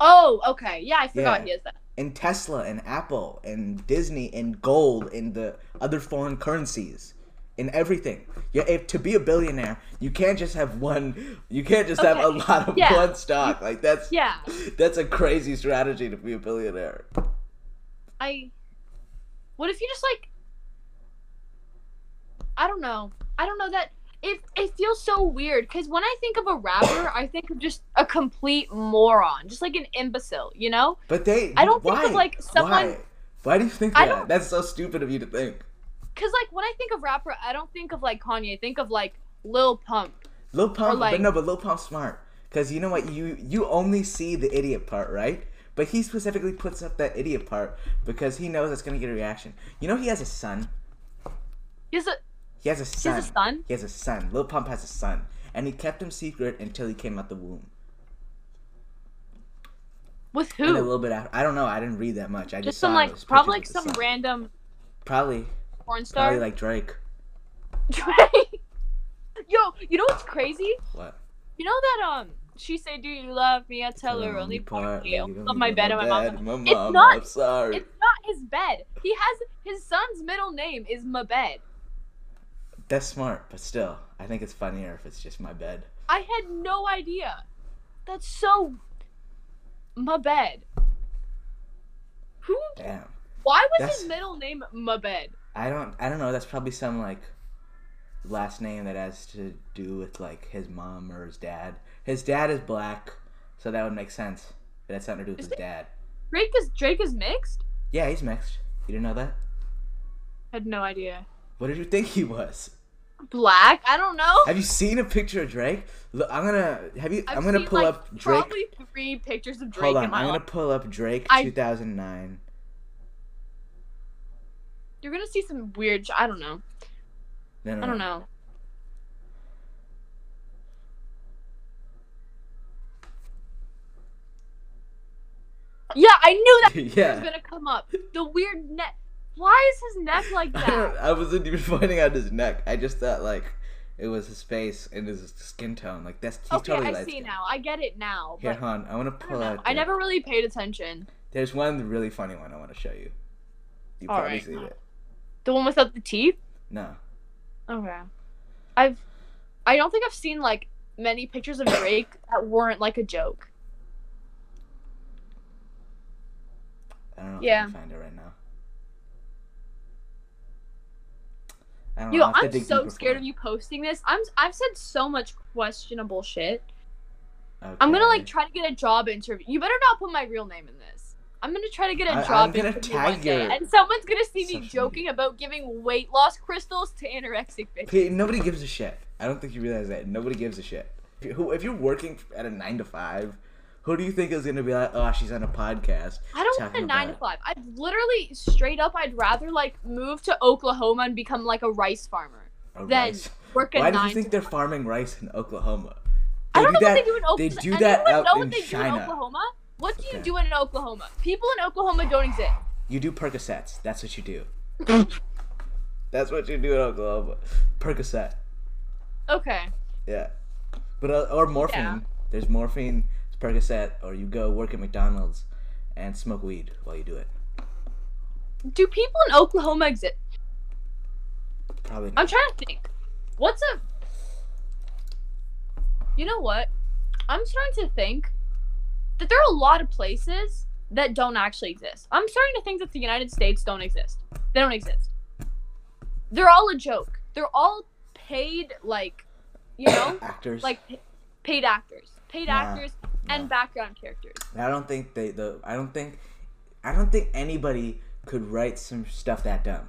Oh, okay. Yeah, I forgot Yeah. he has that. in Tesla, and Apple, and Disney, and gold, and the other foreign currencies, in everything. Yeah, if to be a billionaire, you can't just have one. You can't just have a lot of yeah. one stock. Like that's Yeah, that's a crazy strategy to be a billionaire. I. What if you just like? I don't know. I don't know that it. It feels so weird because when I think of a rapper, I think of just a complete moron, just like an imbecile. You know? But they. I don't think of, like, someone- Why? Why do you think I that? That's so stupid of you to think. Because like when I think of rapper, I don't think of like Kanye. I think of like Lil Pump. Lil Pump, like- but no, but Lil Pump's smart. Cause you know what? You you only see the idiot part, right? But he specifically puts up that idiot part because he knows it's gonna get a reaction. You know he has a son. A He has a he son. has a son. He has a son. Lil Pump has a son, and he kept him secret until he came out the womb. With And a little bit after, I don't know. I didn't read that much. I just, Just some saw like probably like some random Probably, porn star. probably like Drake. Drake. Yo, you know what's crazy? What? You know that um she said, "Do you love me?" I tell her only. I love my bed and my mom. My It's not- I'm sorry. It's not his bed. He has his son's middle name is Mabed. That's smart, but still, I think it's funnier if it's just my bed. I had no idea. That's so My bed. Who? Damn. Why was That's- his middle name Mabed? I don't. I don't know. That's probably some like last name that has to do with like his mom or his dad. His dad is black, so that would make sense. It had something to do with Is his it? dad. Drake is Drake is mixed. Yeah, he's mixed. You didn't know that? I Had no idea. What did you think he was? Black? I don't know. Have you seen a picture of Drake? Look, I'm gonna have you. I've I'm gonna pull like, up Drake. Probably three pictures of Drake Hold on, my I'm gonna pull up Drake I- 2009. You're gonna see some weird. I don't know. No, no, I don't no. know. Yeah, I knew that was yeah. gonna come up. The weird neck. Why is his neck like that? I wasn't even pointing out his neck. I just thought like it was his face and his skin tone. Like that's he's okay, totally I see skinned. now. I get it now. Here, hon, I want to pull don't out. I never really paid attention. There's one really funny one I want to show you. You All probably right. seen it. The one without the teeth? No. Okay. I've I don't think I've seen like many pictures of Drake that weren't like a joke. I don't know if Yeah. I can find it right now. I don't Yo, know. I'll have to I'm so scared of you posting this. I'm I've said so much questionable shit. I'm gonna like try to get a job interview. You better not put my real name in this. I'm gonna try to get a I- I'm job gonna interview tag one day, and someone's gonna see me social joking about giving weight loss crystals to anorexic bitches. Nobody gives a shit. I don't think you realize that. Nobody gives a shit. If, you, who, if you're working at a nine to five, who do you think is gonna be like, oh, she's on a podcast? I don't want a nine to five. I'd literally straight up. I'd rather like move to Oklahoma and become like a rice farmer than rice? work a Why do you think they're farming rice in Oklahoma? I don't do know that- what they do in Oklahoma. They do Anyone that out know in what they do in China. Oklahoma? What do you Okay. do in Oklahoma? People in Oklahoma don't exist. You do Percocets. That's what you do. That's what you do in Oklahoma. Percocet. Okay. Yeah. But uh, or morphine. Yeah. There's morphine, Percocet, or you go work at McDonald's and smoke weed while you do it. Do people in Oklahoma exist? Probably I'm trying to think. What's a. You know what? I'm starting to think that there are a lot of places that don't actually exist. I'm starting to think that the United States don't exist. They don't exist. They're all a joke. They're all paid, like, you know, Actors. like paid actors, paid Nah, actors, and background characters. I don't think they the I don't think I don't think anybody could write some stuff that dumb.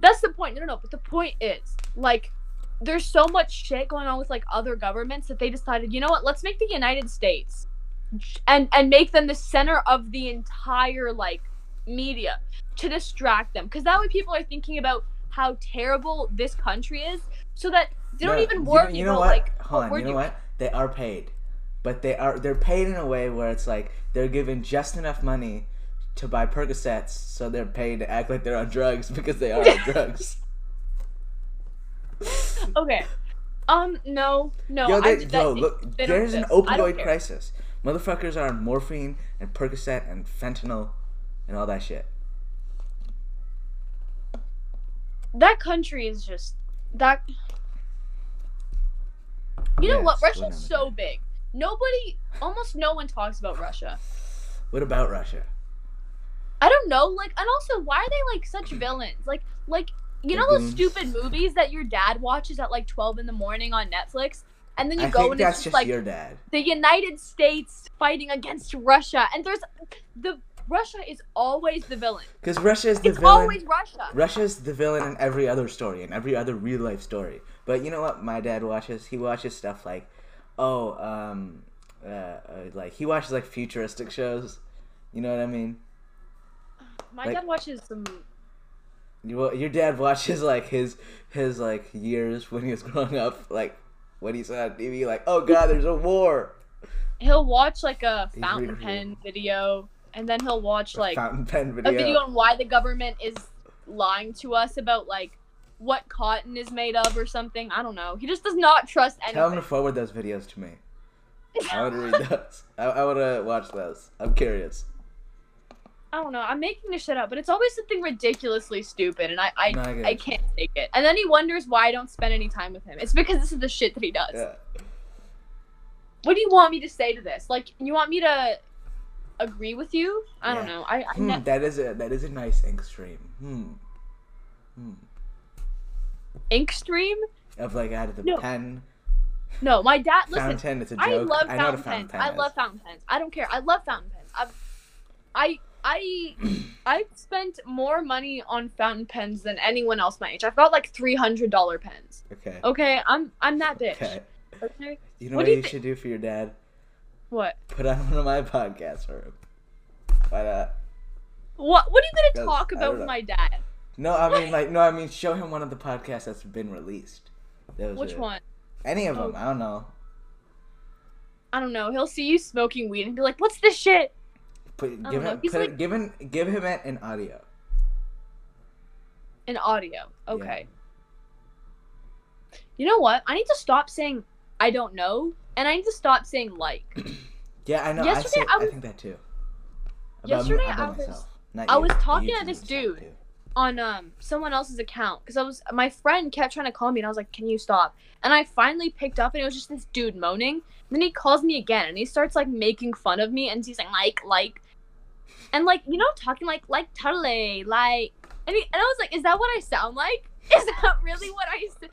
That's the point. No, no, no. But the point is, like, there's so much shit going on with like other governments that they decided, you know what? Let's make the United States, and and make them the center of the entire like media to distract them, because that way people are thinking about how terrible this country is, so that they don't even you know- You know, about what? like Hold on. You know what? They are paid, but they are they're paid in a way where it's like they're given just enough money to buy Percocets, so they're paid to act like they're on drugs because they are on drugs. Okay. Um. No. No. Yo, I, that- yo, look, there's an exist. I don't opioid crisis. Motherfuckers are on morphine and Percocet and fentanyl and all that shit. that country is just that you know what russia's so big nobody almost no one talks about russia What about Russia? i don't know like and also why are they like such villains like like you know those stupid movies that your dad watches at like 12 in the morning on netflix and then you I go think and that's it's just just like your dad. the united states fighting against russia and there's the russia is always the villain Because Russia is the it's villain. always russia Russia's the villain in every other story, in every other real life story. But you know what? My dad watches. He watches stuff like, oh, um, uh, uh, like he watches like futuristic shows. You know what I mean? my like- dad watches some You, your dad watches like his his like years when he was growing up, like when he saw on TV, like, oh god, there's a war. he'll watch like a fountain pen video and then he'll watch like Fountain pen video. a video on why the government is lying to us about like what cotton is made of or something. I don't know. He just does not trust anything. Tell him to forward those videos to me. I want to read those. I, I to watch those. I'm curious. I don't know. I'm making this shit up, but it's always something ridiculously stupid, and I I, No, I I can't take it. And then he wonders why I don't spend any time with him. It's because this is the shit that he does. Yeah. What do you want me to say to this? Like, you want me to agree with you? I don't know. I, I Hmm, ne- that is a that is a nice ink stream. Hmm. Hmm. Ink stream? Of like out of the No. pen No, my dad. Listen, fountain. It's a joke. I love I know what a fountain fountain pens. pen I love fountain pens. I don't care. I love fountain pens. I've, I I I've spent more money on fountain pens than anyone else my age. I've got like three hundred dollar pens. Okay. Okay, I'm I'm that bitch. Okay. Okay. You know What what, you you should do for your dad? What? Put on one of my podcasts for him. Why not? What? What are you gonna talk about with my dad? No, I mean like no, I mean show him one of the podcasts that's been released. Those Which are- one? Any of Oh. them. I don't know. I don't know. He'll see you smoking weed and be like, "What's this shit?" Put give him put like- give him give him it in audio. In audio. Okay. You know what? I need to stop saying I don't know, and I need to stop saying like. Yeah, I know. I Yesterday say I I think that too. Yesterday about I was-. I was talking to this dude. too. On um someone else's account because I was my friend kept trying to call me and I was like, "Can you stop?" And I finally picked up and it was just this dude moaning. then he calls me again and he starts like making fun of me and he's like, "Like, like," and like you know talking like like totally like, and he, and I was like, "Is that what I sound like? Is that really what I?" s-"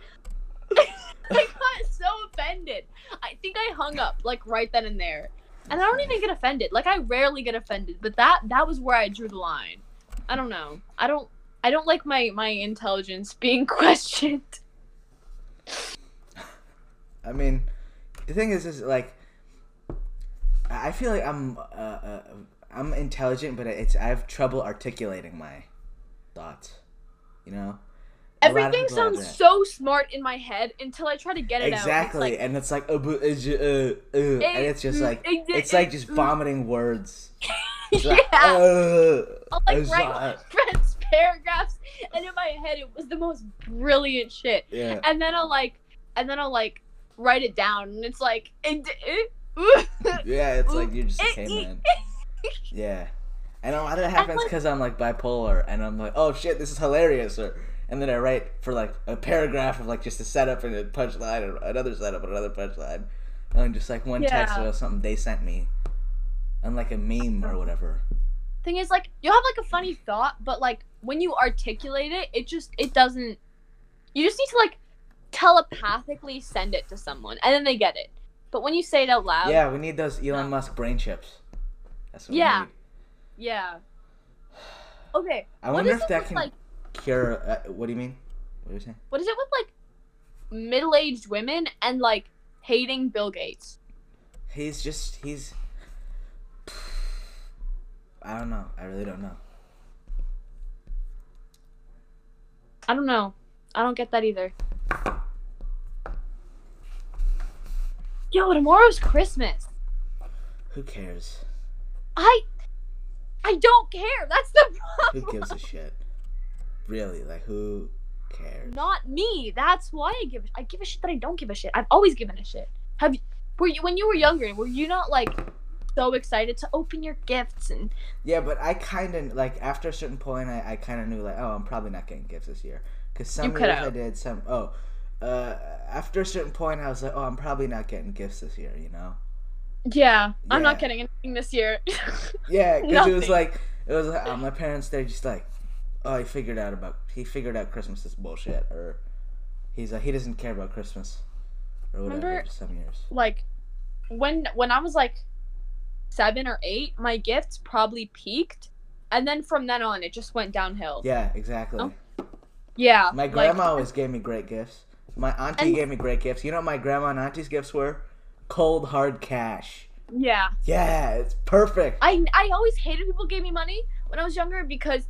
I got so offended. I think I hung up like right then and there. And I don't even get offended. Like I rarely get offended, but that that was where I drew the line. I don't know. I don't I don't like my my intelligence being questioned. I mean, the thing is, is like, I feel like I'm, uh, uh, I'm intelligent, but it's I have trouble articulating my thoughts. You know. A Everything sounds so smart in my head until I try to get it exactly, out. Exactly, and it's like, uh, uh, uh, uh, and it's just like, it's like just vomiting words. It's yeah. like, uh, I'll like write friend's paragraphs, and in my head it was the most brilliant shit. yeah. And then I'll like, and then I'll like write it down, and it's like, it, it, Yeah, it's like you're just a Eh, caveman. Yeah, and a lot of it happens because I'm like bipolar, and I'm like, oh shit, this is hilarious, or and then I write for like a paragraph of like just a setup and a punchline, or another setup and another punchline, and just like one text or something they sent me, and like a meme or whatever. Thing is like you'll have like a funny thought but like when you articulate it it just it doesn't you just need to like telepathically send it to someone and then they get it but when you say it out loud yeah, we need those Elon no. Musk brain chips. That's what Yeah. yeah okay I wonder if that can like cure. Uh, what do you mean? What are you saying? what is it with like middle-aged women and like hating bill gates He's just he's. I don't know. I really don't know. i don't know i don't get that either yo tomorrow's christmas Who cares? i i don't care that's the problem. Who gives a shit? Really? Like who cares? Not me. That's why I give. A, I give a shit that I don't give a shit. I've always given a shit. Have you? Were you when you were younger? Were you not like so excited to open your gifts and? Yeah, but I kind of like after a certain point, I, I kind of knew like, oh, I'm probably not getting gifts this year because some years I did. Some oh, uh, after a certain point, I was like, oh, I'm probably not getting gifts this year. You know? Yeah, I'm not getting anything this year. Yeah, because it was like it was like, oh, my parents. They're just like, oh, he figured out about he figured out Christmas is bullshit, or he's like he doesn't care about Christmas, or whatever. Remember- Some years. like when when I was like seven or eight, my gifts probably peaked, and then from then on, it just went downhill. Yeah, exactly. Oh, Yeah, My like- grandma always gave me great gifts. My auntie And- gave me great gifts. You know what my grandma and auntie's gifts were? Cold hard cash. Yeah, Yeah, it's perfect. I I always hated people gave me money when I was younger because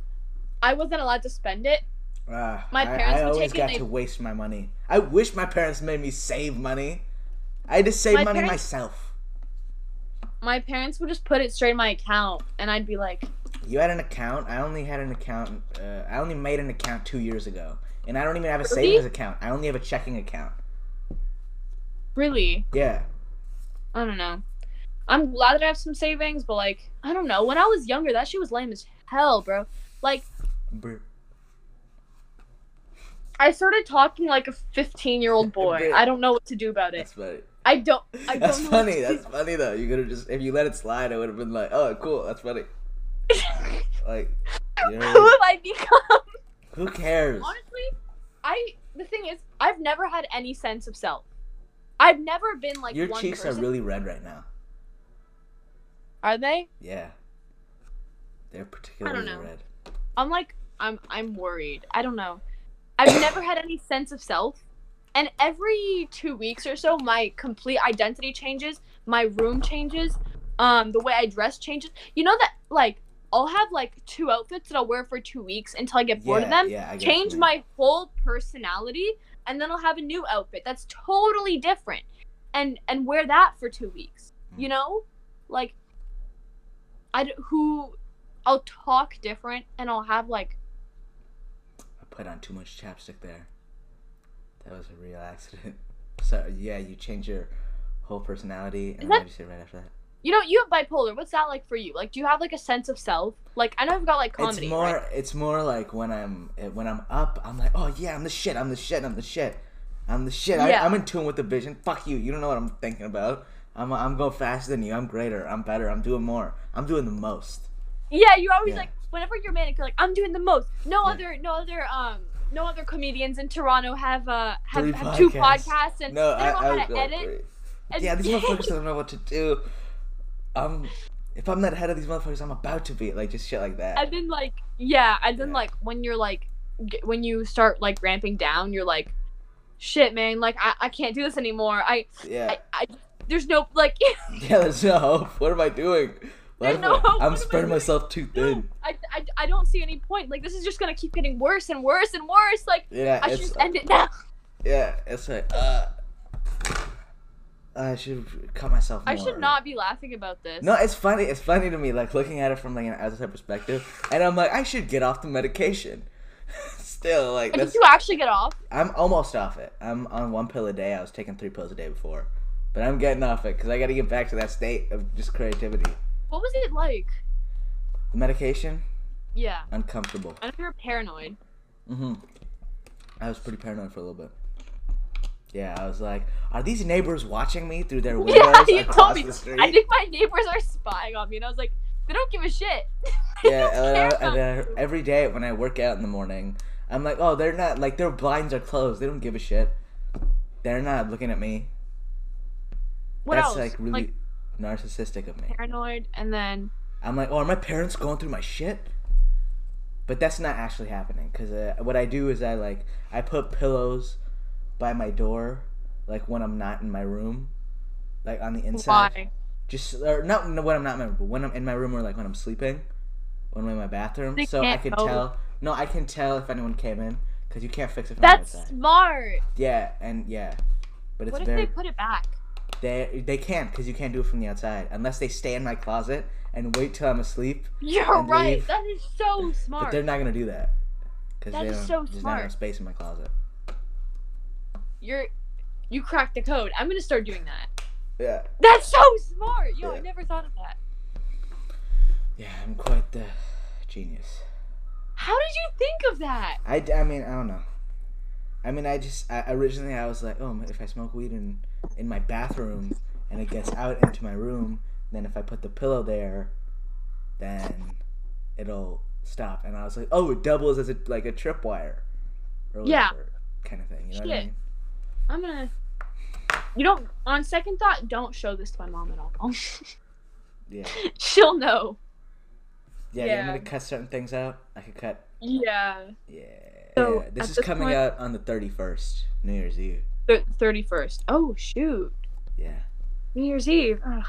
I wasn't allowed to spend it. Ah, my parents I, would always got to waste my money. I wish my parents made me save money. I had to save money parents- myself. My parents would just put it straight in my account, and I'd be like, You had an account. I only had an account. Uh, I only made an account two years ago, and I don't even have a Really? savings account. I only have a checking account. really? Yeah. I don't know. I'm glad that I have some savings, but like, I don't know. When I was younger, that shit was lame as hell, bro. Like, Brr. I started talking like a 15 year old boy. Bro. I don't know what to do about it. That's funny. I don't. I don't That's know funny. That's funny though. You could have just if you let it slide, I would have been like, oh, cool. That's funny. Like, you know Who have I become? who cares? Honestly, I. The thing is, I've never had any sense of self. I've never been like Your one cheeks person. are really red right now. Are they? Yeah. They're particularly know. red. I'm like I'm I'm worried. I don't know. I've never had any sense of self. And every 2 weeks or so my complete identity changes, my room changes, um the way I dress changes. You know that like I'll have like two outfits that I'll wear for 2 weeks until I get bored of them. yeah, I get what you change my whole personality and then I'll have a new outfit that's totally different and and wear that for 2 weeks. You Hmm. know? Like I who I'll talk different and I'll have like I put on too much chapstick there. That was a real accident. So yeah, you change your whole personality, and what did you say right after that? You know, you have bipolar. What's that like for you? Like, do you have like a sense of self? Like, I know I've got like comedy. it's more right? it's more like when I'm when I'm up, I'm like, oh yeah, I'm the shit, I'm the shit, I'm the shit, I'm the shit. Yeah. I, I'm in tune with the vision. Fuck you, you don't know what I'm thinking about. I'm I'm going faster than you. I'm greater. I'm better. I'm doing more. I'm doing the most. Yeah, you're always Yeah. like, whenever you're manic, you're like, I'm doing the most. No Yeah. other, no other, um, no other comedians in Toronto have uh have, Three have two podcasts. podcasts and No, they I, don't I know would how to go edit. And- Yeah, these motherfuckers don't know what to do. Um, if I'm not ahead of these motherfuckers, I'm about to be like just shit like that. and then like yeah, and then Yeah. like when you're like g- when you start like ramping down, you're like, shit, man, like I, I can't do this anymore. I, yeah, I, I there's no like yeah. There's no hope. What am I doing? No I- hope. What am I'm spreading myself too thin. I, I, I don't see any point. Like this is just gonna keep getting worse and worse and worse. Like Yeah, I should just end it now. yeah. It's like uh, I should cut myself. I should not be laughing about this. No, it's funny. It's funny to me, like looking at it from like an outside perspective, and I'm like, I should get off the medication. Still, like Did you actually get off? I'm almost off it. I'm on one pill a day. I was taking three pills a day before, but I'm getting off it because I got to get back to that state of just creativity. What was it like? The medication, Yeah. uncomfortable. I know you're paranoid. hmm I was pretty paranoid for a little bit. Yeah, I was like, are these neighbors watching me through their windows Yeah, you across told me. the street? I think my neighbors are spying on me, and I was like, they don't give a shit. yeah, and, I- and then every day when I work out in the morning, I'm like, oh, they're not like their blinds are closed. They don't give a shit. They're not looking at me. What That's else? like really like narcissistic of me. paranoid, and then I'm like, oh, are my parents going through my shit? But that's not actually happening because uh, what I do is I like I put pillows by my door, like when I'm not in my room, like on the inside. why? Just or not no, when I'm not in my room, but when I'm in my room or like when I'm sleeping, when I'm in my bathroom. They so I can know. tell. No, I can tell if anyone came in because you can't fix it from the That's outside. smart. Yeah, and yeah, but it's What if very they put it back? They they can't because you can't do it from the outside unless they stay in my closet and wait till I'm asleep. You're right. leave. That is so smart. But they're not gonna do that because That they is don't. so there's not enough space in my closet. You're you cracked the code. I'm gonna start doing that. Yeah, That's so smart. Yo, I never thought of that. yeah, I'm quite the genius. How did you think of that? I, I mean I don't know. I mean I just I, originally I was like oh if I smoke weed in in my bathroom and it gets out into my room then if I put the pillow there then it'll stop and I was like oh it doubles as a like a tripwire or Yeah. kind of thing you know what I mean? I'm gonna. You don't. On second thought, don't show this to my mom at all. yeah She'll know. yeah, you want me Yeah. to cut certain things out I could cut Yeah. yeah, So, yeah. this is this coming point- out on the 31st New Year's Eve Thirty first. Oh shoot. yeah New Year's Eve. Ugh.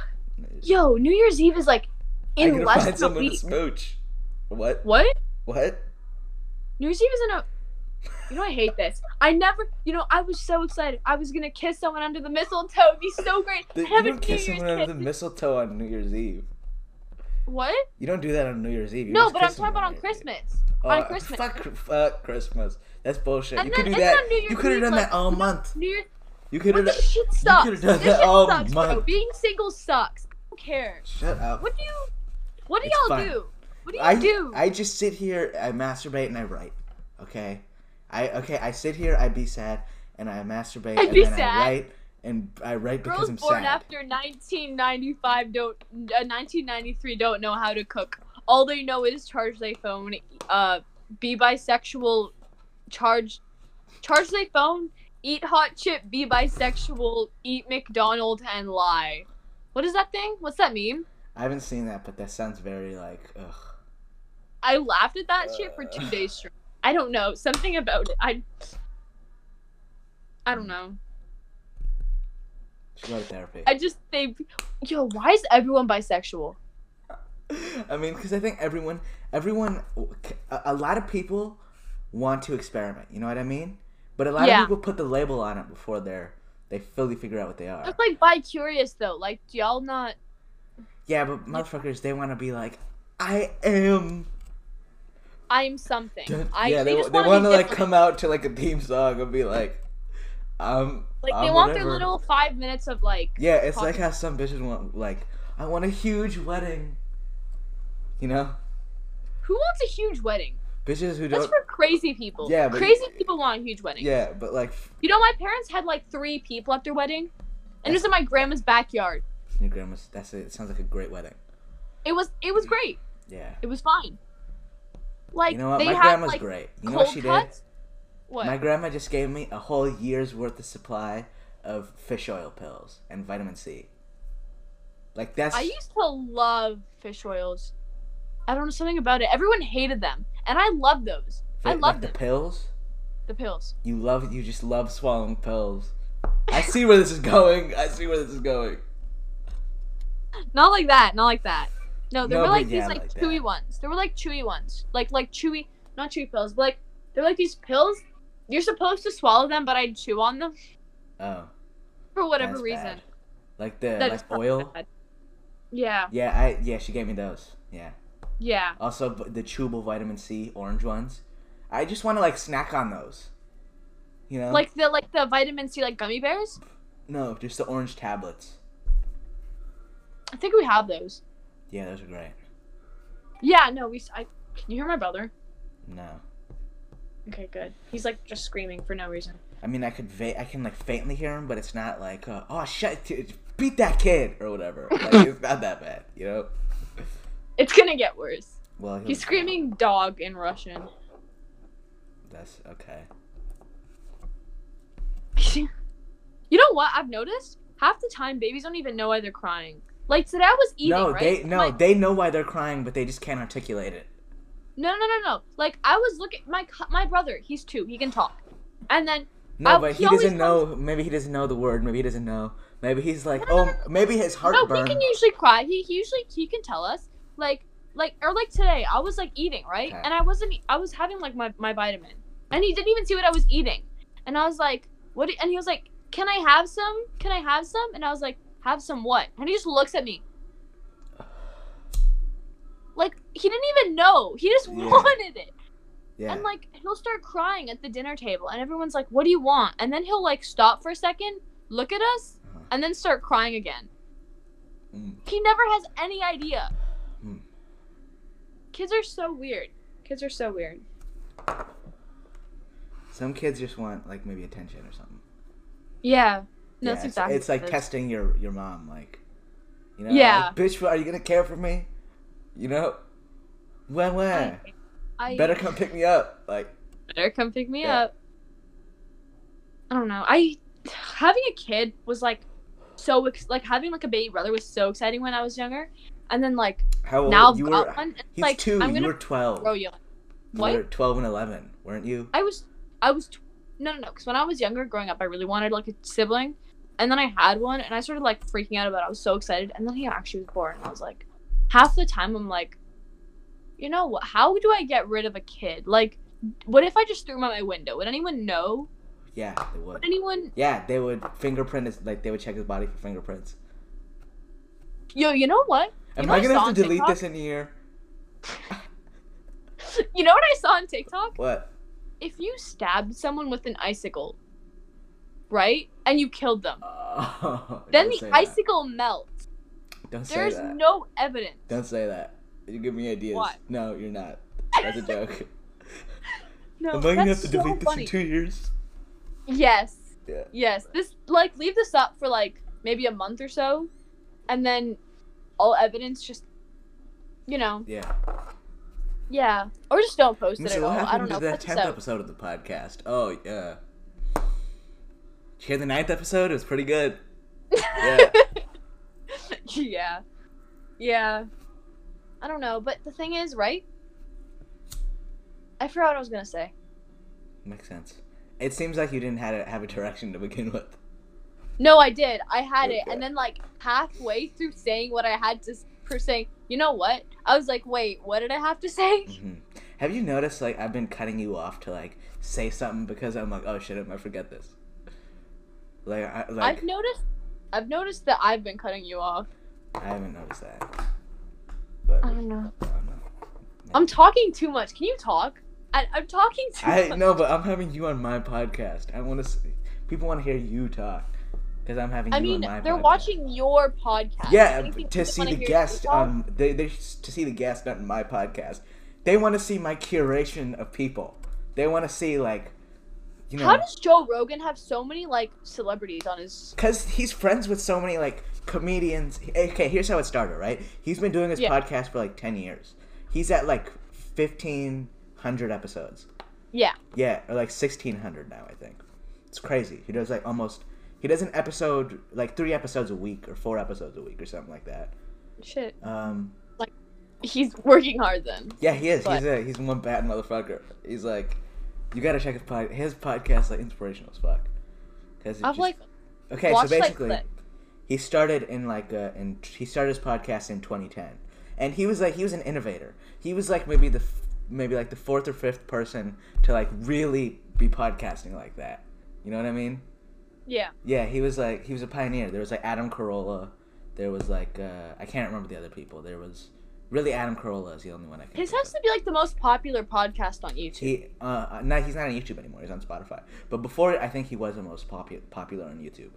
Yo, New Year's Eve is like in gotta less find than a someone to week. smooch what What? what New Year's Eve is in a. You know I hate this. I never. You know I was so excited. I was gonna kiss someone under the mistletoe. It'd be so great. The- I you don't kiss someone under the mistletoe on New Year's Eve. What? You don't do that on New Year's Eve. You No, but I'm talking about on New Year's Eve. Christmas. Oh, on Christmas. Fuck, fuck Christmas. That's bullshit. And you could do that. You could have done like, that all month. New Year's. You could have. this shit sucks. could've done this that shit all sucks, bro. month. Being single sucks. I don't care. Shut up. What do you? What do It's y'all fine. do? What do you I do? I just sit here. I masturbate and I write. Okay. I okay. I sit here. I be sad and I masturbate I'd and then sad. I write and I write because Girls I'm born sad. after 1995 don't, uh, 1993 don't know how to cook. All they know is charge their phone, uh, be bisexual, charge, charge their phone, eat hot chip, be bisexual, eat McDonald's, and lie. What is that thing? What's that meme? I haven't seen that, but that sounds very like ugh. I laughed at that shit for two Uh. days straight. I don't know something about it. I, I don't know. Should go to therapy. I just think, yo, why is everyone bisexual? I mean, because I think everyone, everyone, a, lot of people want to experiment. You know what I mean? But a lot Yeah. of people put the label on it before they're they fully figure out what they are. Just like bi curious though. Like, do y'all not? Yeah, but motherfuckers, they want to be like, I am. I'm something. I, yeah, they, they wanna want to like come out to like a theme song and be like, um, Like they I'm want whatever. their little five minutes of like. Yeah, it's like how some bitches want like, I want a huge wedding. You know, Who wants a huge wedding? bitches who That's don't. That's for crazy people. Yeah, but- crazy people want a huge wedding. Yeah, but like You know, my parents had like three people at their wedding, and it was in my grandma's backyard. your grandma's. That's it. It sounds like a great wedding. It was it was great. Yeah. It was fine. Like You know what? they My had grandma's like great. You know what she did? What? My grandma just gave me a whole year's worth of supply of fish oil pills and vitamin C. Like that's I used to love fish oils. I don't know something about it. Everyone hated them, and I loved those. I like the them. pills. The pills. You love you just love swallowing pills. I see where this is going. I see where this is going. Not like that. Not like that. No, there No, were like yeah, these like, like chewy that. ones. There were like chewy ones. Like like chewy, not chewy pills, but like they're like these pills. You're supposed to swallow them, but I'd chew on them Oh, for whatever reason. bad. Like the That like oil. bad. Yeah, Yeah, I yeah she gave me those. Yeah. yeah. Also the chewable vitamin C orange ones. I just want to like snack on those. You know? Like the like the vitamin C like gummy bears. no, just the orange tablets. I think we have those. Yeah, those are great. Yeah, no, we. I can you hear my brother? No. Okay, good. He's like just screaming for no reason. I mean, I could va- I can like faintly hear him, but it's not like uh, oh shit, t- beat that kid or whatever. Like, it's not that bad, you know. It's gonna get worse. Well, He's screaming dog in Russian. That's okay. you know what? I've noticed half the time babies don't even know why they're crying. Like today I was eating, no, right? they no, Like, they know why they're crying, but they just can't articulate it. No, no, no, no. Like I was looking. My my brother, he's two. He can talk. And then No, Uh, but he he doesn't know. Maybe he doesn't know the word. Maybe he doesn't know. Maybe he's like, No, no, oh, no, maybe his heart. no, heartburn. he can usually cry. He, he usually he can tell us. Like like or like today I was like eating right, Okay. and I wasn't. I was having like my my vitamin, and he didn't even see what I was eating, and I was like, what? And he was like, can I have some? Can I have some? And I was like, have some what? And he just looks at me. Like he didn't even know. He just Yeah. wanted it. yeah. And like he'll start crying at the dinner table, and everyone's like, "What do you want?" And then he'll like stop for a second, look at us, Uh-huh. and then start crying again. Mm. He never has any idea. Hmm. Kids are so weird. Kids are so weird. Some kids just want like maybe attention or something. Yeah. No, yeah, that's it's, exactly. it's like what it testing your your mom, like, you know, Yeah. like, bitch, are you gonna care for me? You know, when when I, I better come pick me up, like, better come pick me Yeah. up. I don't know. I having a kid was like so ex- like having like a baby brother was so exciting when I was younger, and then like how old now I've you got were? one. He's like two. I'm you were twelve. grow you. You What? were twelve and eleven, weren't you? I was I was tw- no no no because when I was younger growing up I really wanted like a sibling, and then I had one and I started like freaking out about it. I was so excited, and then he actually was born. And I was like, half the time I'm like, you know what? How do I get rid of a kid? Like, what if I just threw him out my window? Would anyone know? Yeah, they would. Would anyone? Yeah, they would fingerprint his like they would check his body for fingerprints. Yo, you know what? You Am know I gonna have to delete TikTok? this in year? You know what I saw on TikTok? What? If you stabbed someone with an icicle, right, and you killed them, Oh, then the say that. icicle melts. Don't say There's that. no evidence. Don't say that. You give me ideas. What? No, you're not. That's a joke. No, Am I gonna have to so delete this funny. in two years? Yes. Yeah. Yes. This like leave this up for like maybe a month or so, and then all evidence just, you know, Yeah. yeah, or just don't post it at all. I don't know. Put tenth episode of the podcast? Oh yeah. Did you hear the ninth episode? It was pretty good. Yeah. yeah. Yeah. I don't know, but the thing is, right? I forgot what I was gonna say. Makes sense. It seems like you didn't have a, have a direction to begin with. No, I did. I had it, and then like halfway through saying what I had to s- for saying, you know what? I was like, wait, what did I have to say? hmm Have you noticed like I've been cutting you off to like say something because I'm like, oh shit, I forget this. Like, I, like I've noticed. I've noticed that I've been cutting you off. I haven't noticed that. But I I don't know. don't know. I'm talking too much. Can you talk? I, I'm talking too I much. no, but I'm having you on my podcast. I want to. People want to hear you talk. because I'm having I you mean, on my they're podcast. watching your podcast. Yeah, to see the guest you talk? on they, they to see the guest on my podcast. They want to see my curation of people. They want to see like, you know, How does Joe Rogan have so many like celebrities on his? because he's friends with so many like comedians. Okay, here's how it started. Right, he's been doing his Yeah. podcast for like ten years. He's at like fifteen hundred episodes. Yeah. Yeah, or like sixteen hundred now. I think it's crazy. He does like almost. He does an episode like three episodes a week or four episodes a week or something like that. Shit. Um, Like, He's working hard then. Yeah, he is. But- He's a he's one bad motherfucker. He's like, you gotta check his pod. His podcast like inspirational as fuck. Cause I've just- like okay, so basically, clips. he started in like uh, in he started his podcast in 2010, and he was like he was an innovator. He was like maybe the maybe like the fourth or fifth person to like really be podcasting like that. You know what I mean? Yeah. Yeah, he was like he was a pioneer. There was like Adam Carolla. There was like uh, I can't remember the other people. There was really Adam Carolla is the only one I can. His has of. to be like the most popular podcast on YouTube. He uh no, he's not on YouTube anymore. He's on Spotify. But before, I think he was the most popu- popular on YouTube.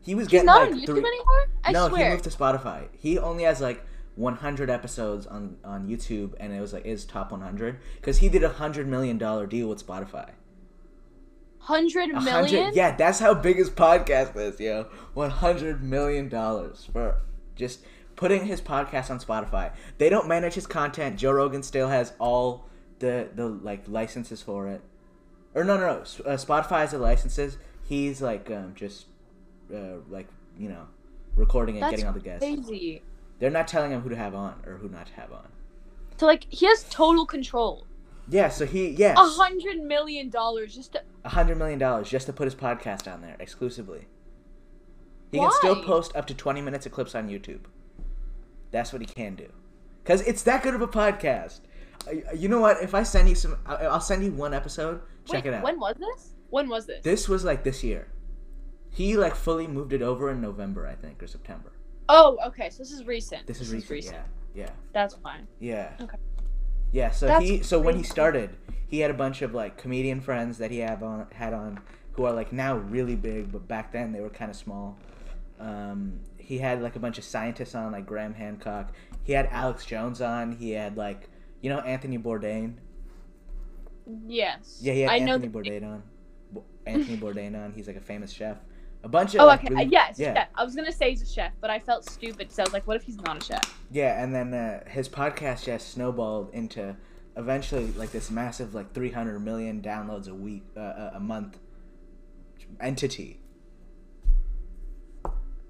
He was getting. He's not like on YouTube three- anymore. I no, swear. he moved to Spotify. He only has like 100 episodes on on YouTube, and it was like his top 100 because he did a hundred million dollar deal with Spotify. Hundred million. hundred, yeah, that's how big his podcast is, yo. 100 million dollars for just putting his podcast on Spotify. They don't manage his content. Joe Rogan still has all the the like licenses for it. Or no, no, no. Uh, Spotify has the licenses. He's like um, just uh, like you know recording and That's getting all the guests. crazy. They're not telling him who to have on or who not to have on. So like he has total control. Yeah, so he yes, A hundred million dollars just to, a hundred million dollars just to put his podcast on there exclusively. He can still post up to twenty minutes of clips on YouTube. That's what he can do, cause it's that good of a podcast. You know what? If I send you some, I'll send you one episode. Check Wait, it out. When was this? When was this? This was like this year. He like fully moved it over in November, I think, or September. Oh, okay. So this is recent. This is recent. Yeah, yeah. That's fine. Yeah. Okay. Yeah. So That's he so when he started, he had a bunch of like comedian friends that he have on had on who are like now really big, but back then they were kind of small. Um, he had like a bunch of scientists on, like Graham Hancock. He had Alex Jones on. He had like you know Anthony Bourdain. Yes. Yeah, he had I. Anthony the- Bourdain on. Anthony Bourdain on. He's like a famous chef. A bunch of Oh, like, okay. really- uh, yes. yeah. chef. I was gonna say he's a chef, but I felt stupid, so I was like, "What if he's not a chef?" Yeah, and then uh, his podcast just snowballed into eventually like this massive like 300 million downloads a week uh, uh, a month entity.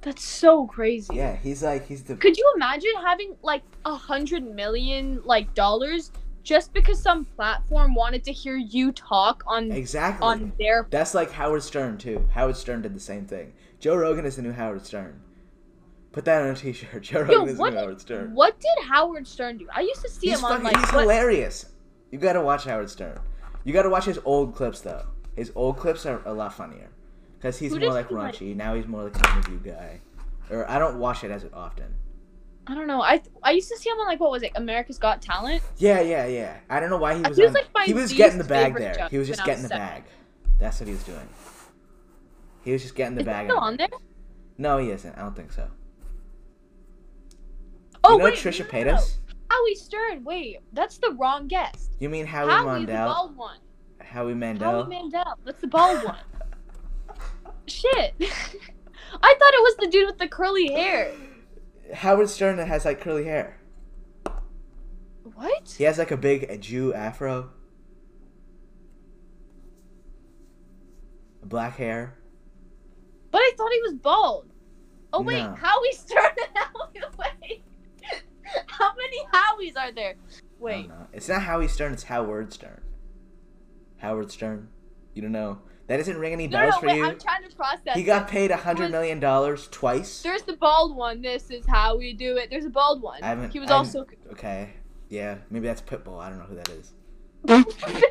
That's so crazy. Yeah, he's like he's the Could you imagine having like a hundred million like dollars just because some platform wanted to hear you talk on exactly. on their That's like Howard Stern too. Howard Stern did the same thing. Joe Rogan is the new Howard Stern. Put that on a T-shirt. Joe Rogan Yo, is the new Howard Stern. What did Howard Stern do? I used to see He's him on like he's what, hilarious. You gotta watch Howard Stern. You gotta watch his old clips though. His old clips are a lot funnier. Cause he's Who more like he like? raunchy. Now he's more like an interview guy. Or I don't watch it as often. I don't know. I I used to see him on like what was it? America's Got Talent. Yeah, yeah, yeah. I don't know why he Uh, was. he was, on, like, he was getting the bag there. He was just getting was the seven. bag. That's what he was doing. He was just getting the Is he bag. still on there? No, he isn't. I don't think so. Oh you know wait, Trisha no. Paytas? Howie Stern. Wait, that's the wrong guest. You mean Howie, Howie, Mandel? Howie Mandel? Howie Mandel. That's the bald one. Shit. I thought it was the dude with the curly hair. Howard Stern has like curly hair. What? He has like a big Jew afro. Black hair. But I thought he was bald. Oh wait, No. Howie Stern and Howie. Wait. How many Howies are there? Wait. It's not Howie Stern, it's Howard Stern. Howard Stern. You don't know. That doesn't ring any bells no, for wait. you? I'm trying to process. He got paid a hundred million dollars twice. There's the bald one. This is how we do it. There's a bald one. I haven't- he was I haven't- also. Okay. Yeah, maybe that's Pitbull. I don't know who that is.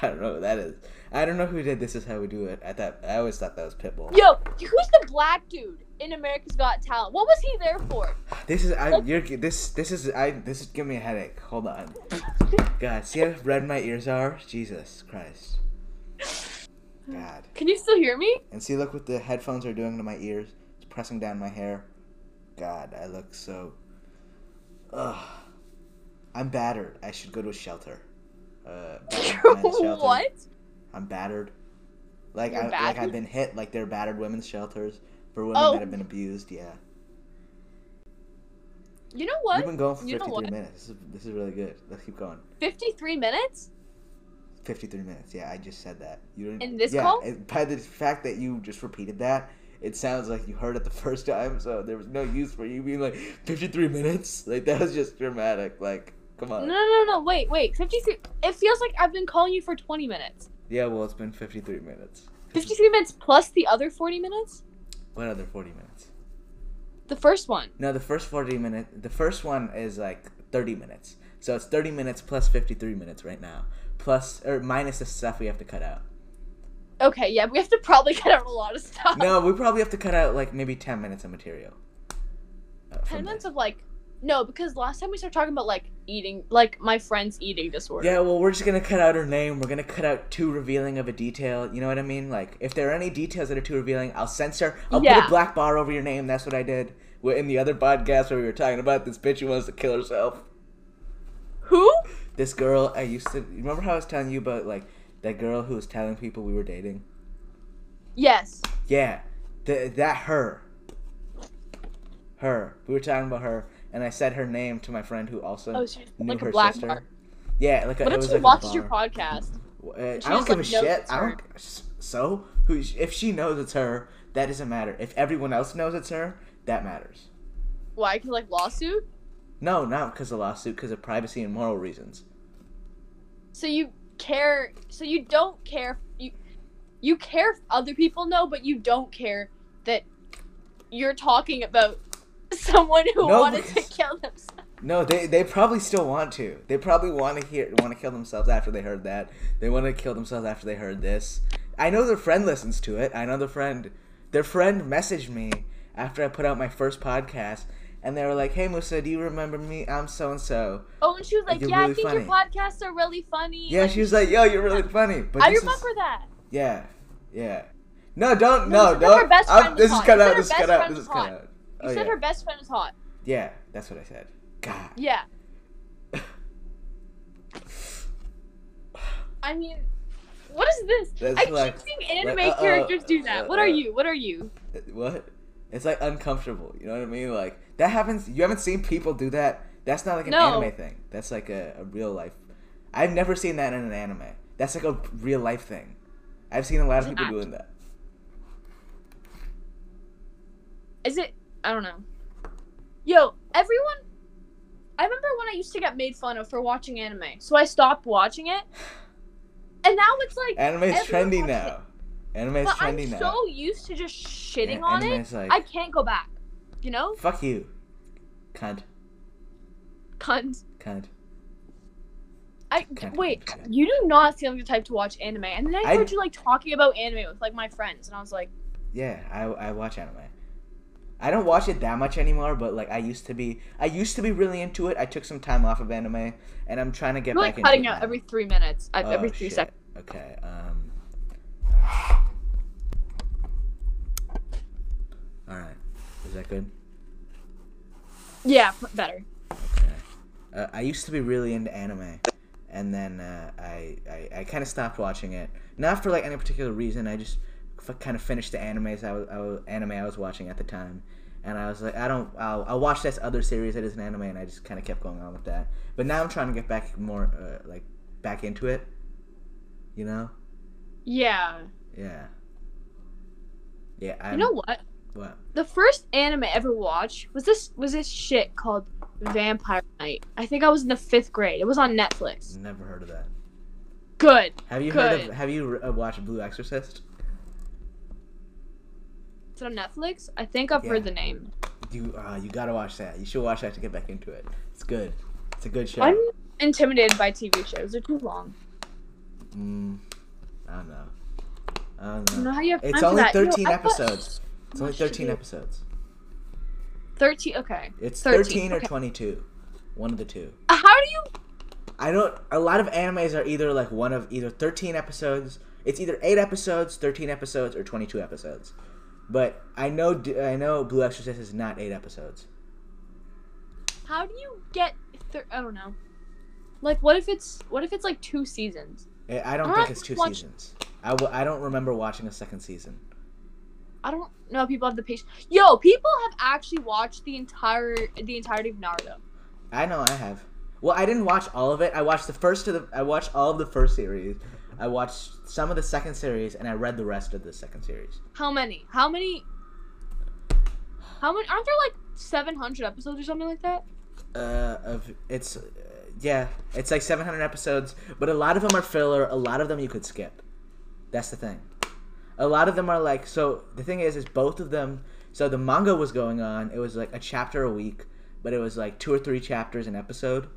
I don't know who that is. I don't know who did this is how we do it. I thought I always thought that was Pitbull. Yo, who's the black dude in America's Got Talent? What was he there for? This is I you're this this is I this is giving me a headache. Hold on. God, see how red my ears are? Jesus Christ. God. Can you still hear me? And see, look what the headphones are doing to my ears. It's pressing down my hair. God, I look so. Ugh. I'm battered. I should go to a shelter. Uh, shelter. what? I'm battered. Like You're I like I've been hit. Like they're battered women's shelters for women Oh. that have been abused. Yeah. You know what? We've been going for You 53 minutes. This is, this is really good. Let's keep going. 53 minutes? 53 minutes. Yeah, I just said that. You didn't. In this yeah, call? it- by the fact that you just repeated that, it sounds like you heard it the first time. So there was no use for you being like 53 minutes. Like that was just dramatic. Like, come on. no, no, no. Wait, wait. 53. It feels like I've been calling you for 20 minutes. Yeah, well, it's been 53 minutes. 53 minutes plus the other 40 minutes? What other 40 minutes? The first one. No, the first 40 minute. The first one is like 30 minutes. So it's 30 minutes plus 53 minutes right now. Plus or minus the stuff we have to cut out. Okay, yeah, we have to probably cut out a lot of stuff. No, we probably have to cut out like maybe 10 minutes of material. Uh, 10 minutes of like. No, because last time we started talking about like eating, like my friend's eating disorder. Yeah, well, we're just gonna cut out her name. We're gonna cut out too revealing of a detail. You know what I mean? Like, if there are any details that are too revealing, I'll censor. I'll put a black bar over your name. That's what I did We're in the other podcast where we were talking about this bitch who wants to kill herself. Who? This girl I used to. Remember how I was telling you about like that girl who was telling people we were dating? Yes. Yeah, th- that her. Her. We were talking about her, and I said her name to my friend who also Oh, she's knew like her a black sister. bar. Yeah, like a, What if was she like watches your podcast? Uh, She I don't give a shit. I don't. So who? If she knows it's her, that doesn't matter. If everyone else knows it's her, that matters. Why? Cause like lawsuit. No, not because of lawsuit, because of privacy and moral reasons. So you care. So you don't care. You you care if other people know, but you don't care that you're talking about someone who No, wanted because- to kill themselves. No, they they probably still want to. They probably want to hear want to kill themselves after they heard that. They want to kill themselves after they heard this. I know their friend listens to it. I know their friend their friend messaged me after I put out my first podcast and they were like, "Hey Musa, do you remember me? I'm so and so." Oh, and she was like, "Yeah, really I think funny." your podcasts are really funny." Yeah, she was like, "Yo, you're really funny." But I this is- remember that. Yeah, yeah. No, don't No, no, she said her don't. best I'm- friend this is cut out. This is cut out. This is cut out. You Oh, said yeah. her best friend was hot. Yeah, that's what I said. God. Yeah. I mean, what is this? That's I keep like- seeing anime like, uh-uh, characters do that. What uh, are uh. you? What are you? What? It's like uncomfortable. You know what I mean? Like that happens. You haven't seen people do that. That's not like an No. anime thing. That's like a, a real life. I've never seen that in an anime. That's like a real life thing. I've seen a lot of people doing that. Is it? I don't know. Yo, everyone. I remember when I used to get made fun of for watching anime, so I stopped watching it. And now it's like, Anime's everyone trendy now. Anime's but trendy I'm now. so used to just shitting on it, like- I can't go back. You know, Fuck you, cunt, cunt. cunt. I wait. You do not seem like the type to watch anime, and then I I- heard you like talking about anime with like my friends, and I was like, Yeah, I, I watch anime. I don't watch it that much anymore, but like I used to be. I used to be really into it. I took some time off of anime, and I'm trying to get "You're back like cutting into it out now. every three minutes, uh, Oh, every three shit. seconds." Okay. Um. All right. That good? Yeah, better. Okay. Uh, I used to be really into anime, and then uh, I I, I kind of stopped watching it. Not for like any particular reason. I just f- kind of finished the animes I was, I was anime I was watching at the time, and I was like, I don't. I'll, I'll watch this other series that is an anime, and I just kind of kept going on with that. But now I'm trying to get back more uh, like back into it. You know? Yeah. Yeah. Yeah. I'm, you know what? What? The first anime I ever watched was this was this shit called Vampire Knight. I think I was in the fifth grade. It was on Netflix. Never heard of that. Good. Have you heard of? Have you uh, watched Blue Exorcist? Is it on Netflix? I think I've Yeah. heard the name. You uh, you gotta watch that. You should watch that to get back into it. It's good. It's a good show. I'm intimidated by TV shows. They're too long. Mm, I don't know. I don't I don't know. know how you have It's only that. Yo, 13 I thought- episodes. It's only 13 episodes. Thirteen. Okay. It's 13, 13 or okay. 22. One of the two. Uh, How do you? I don't. A lot of animes are either like one of either 13 episodes It's either eight episodes, thirteen episodes, or twenty-two episodes. But I know I know Blue Exorcist is not eight episodes. How do you get? Thir- I don't know. Like, what if it's what if it's like two seasons? I I don't think it's two watch- seasons. I, w- I don't remember watching a second season. I don't know. if People have the patience. Yo, people have actually watched the entire the entirety of Naruto. I know I have. Well, I didn't watch all of it. I watched the first of the. I watched all of the first series. I watched some of the second series, and I read the rest of the second series. How many? How many? How many? Aren't there like seven hundred episodes or something like that? Uh, of it's, uh, yeah, it's like 700 episodes, but a lot of them are filler. A lot of them you could skip. That's the thing. A lot of them are like so. The thing is, is both of them. So the manga was going on. It was like a chapter a week, but it was like two or three chapters an episode,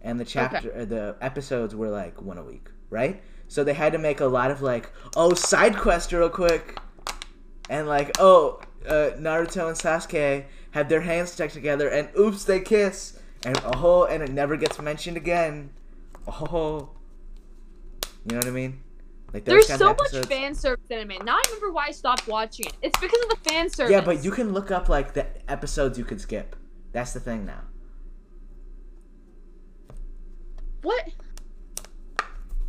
and the chapter uh, the episodes were like one a week, right? So they had to make a lot of like, oh, side quest real quick, and like, oh, uh, Naruto and Sasuke have their hands stuck together, and oops, they kiss, and oh, and it never gets mentioned again. Oh, you know what I mean? Like There's so much episodes. fan service in anime. Now I remember why I stopped watching it. It's because of the fan service. Yeah, but you can look up like the episodes you could skip. That's the thing now. what?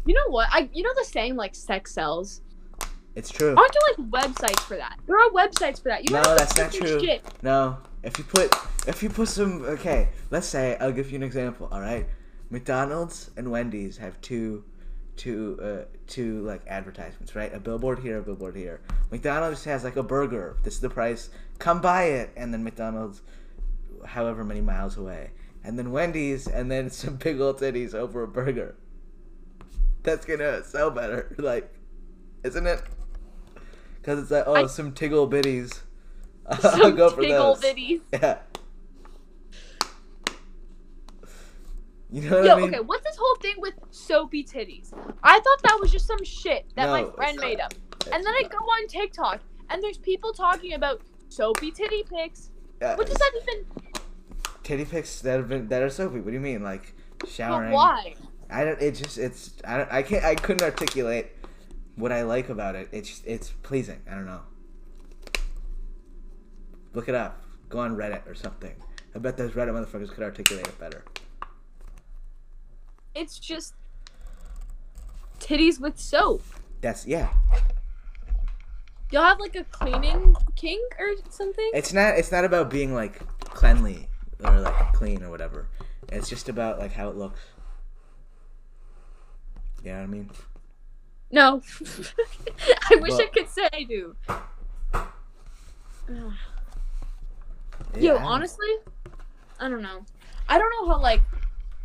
You know what? I you know the saying like sex sells. It's true. Aren't there like websites for that? There are websites for that. You No, that's not true. Shit. No, if you put if you put some okay, let's say I'll give you an example. All right, McDonald's and Wendy's have two, two, uh, to like advertisements, right? A billboard here, a billboard here. McDonald's has like a burger. This is the price. Come buy it, and then McDonald's, however many miles away, and then Wendy's, and then some big old titties over a burger. That's gonna sell better, like, isn't it? Because it's like, oh, I- some tiggle bitties. I'll go for tiggle those. bitties. Yeah. You know what Yo, I mean? okay, what's this whole thing with soapy titties? I thought that was just some shit that No, my friend made up. And then I go on TikTok and there's people talking about soapy titty pics. Yeah, What does that even Titty pics that have been that are soapy. What do you mean, like showering? but why? I don't. It just it's I don't, I can't I couldn't articulate what I like about it. It's just, it's pleasing. I don't know. Look it up. Go on Reddit or something. I bet those Reddit motherfuckers could articulate it better. It's just titties with soap. That's yeah. You'll have like a cleaning kink or something? It's not it's not about being like cleanly or like clean or whatever. It's just about like how it looks. You know what I mean? No. I wish I could say, dude. Yeah, Yo, I honestly, I don't know. I don't know how like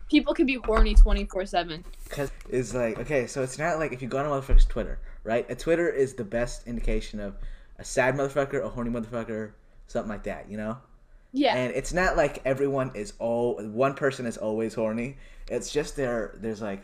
people can be horny twenty four seven. Cause it's like okay, so it's not like if you go on a motherfucker's Twitter, right? A Twitter is the best indication of a sad motherfucker, a horny motherfucker, something like that, you know. Yeah. And it's not like everyone is all one person is always horny. It's just there. There's like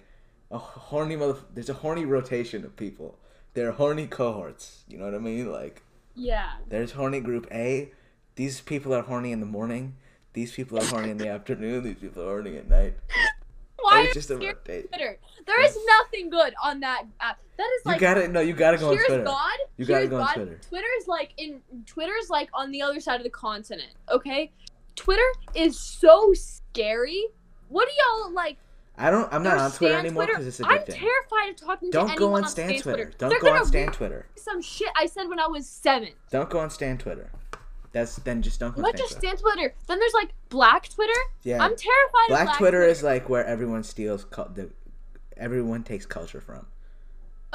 a horny mother. There's a horny rotation of people. There are horny cohorts. You know what I mean? Like yeah. there's horny group A. These people are horny in the morning. These people are horny in the afternoon. These people are horny at night. Why it's just a you rotate. of Twitter? There is nothing good on that app. That is You like gotta no. You gotta go on Twitter. God. You gotta go on God. Twitter. Twitter's like in Twitter's like on the other side of the continent. Okay, Twitter is so scary. What do y'all like? I don't. I'm not on Twitter anymore because it's I'm addicting. terrified of talking to Don't anyone go on Stan Twitter. Twitter. Don't They're go on Stan Twitter. Some shit I said when I was seven. Don't go on Stan Twitter. That's then just don't Not just Twitter. Twitter. Then there's like Black Twitter. Yeah. I'm terrified of Black Black Twitter is like where everyone steals cul- the everyone takes culture from.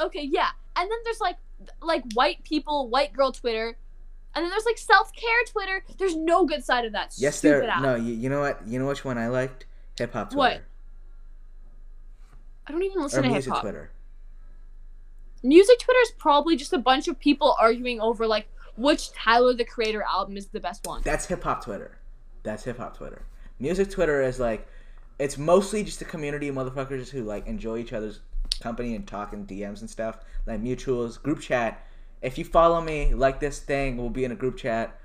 Okay, yeah. And then there's like like white people, white girl Twitter. And then there's like self care Twitter. There's no good side of that. Yes, there. app. No, you, you know what? You know which one I liked? Hip hop Twitter. What? I don't even Or listen to hip music hop. Twitter. Music Twitter is probably just a bunch of people arguing over like which Tyler the Creator album is the best one. That's hip hop Twitter. That's hip hop Twitter. Music Twitter is like, it's mostly just a community of motherfuckers who like enjoy each other's company and talk in DMs and stuff, like mutuals, group chat. If you follow me, like this thing, we'll be in a group chat.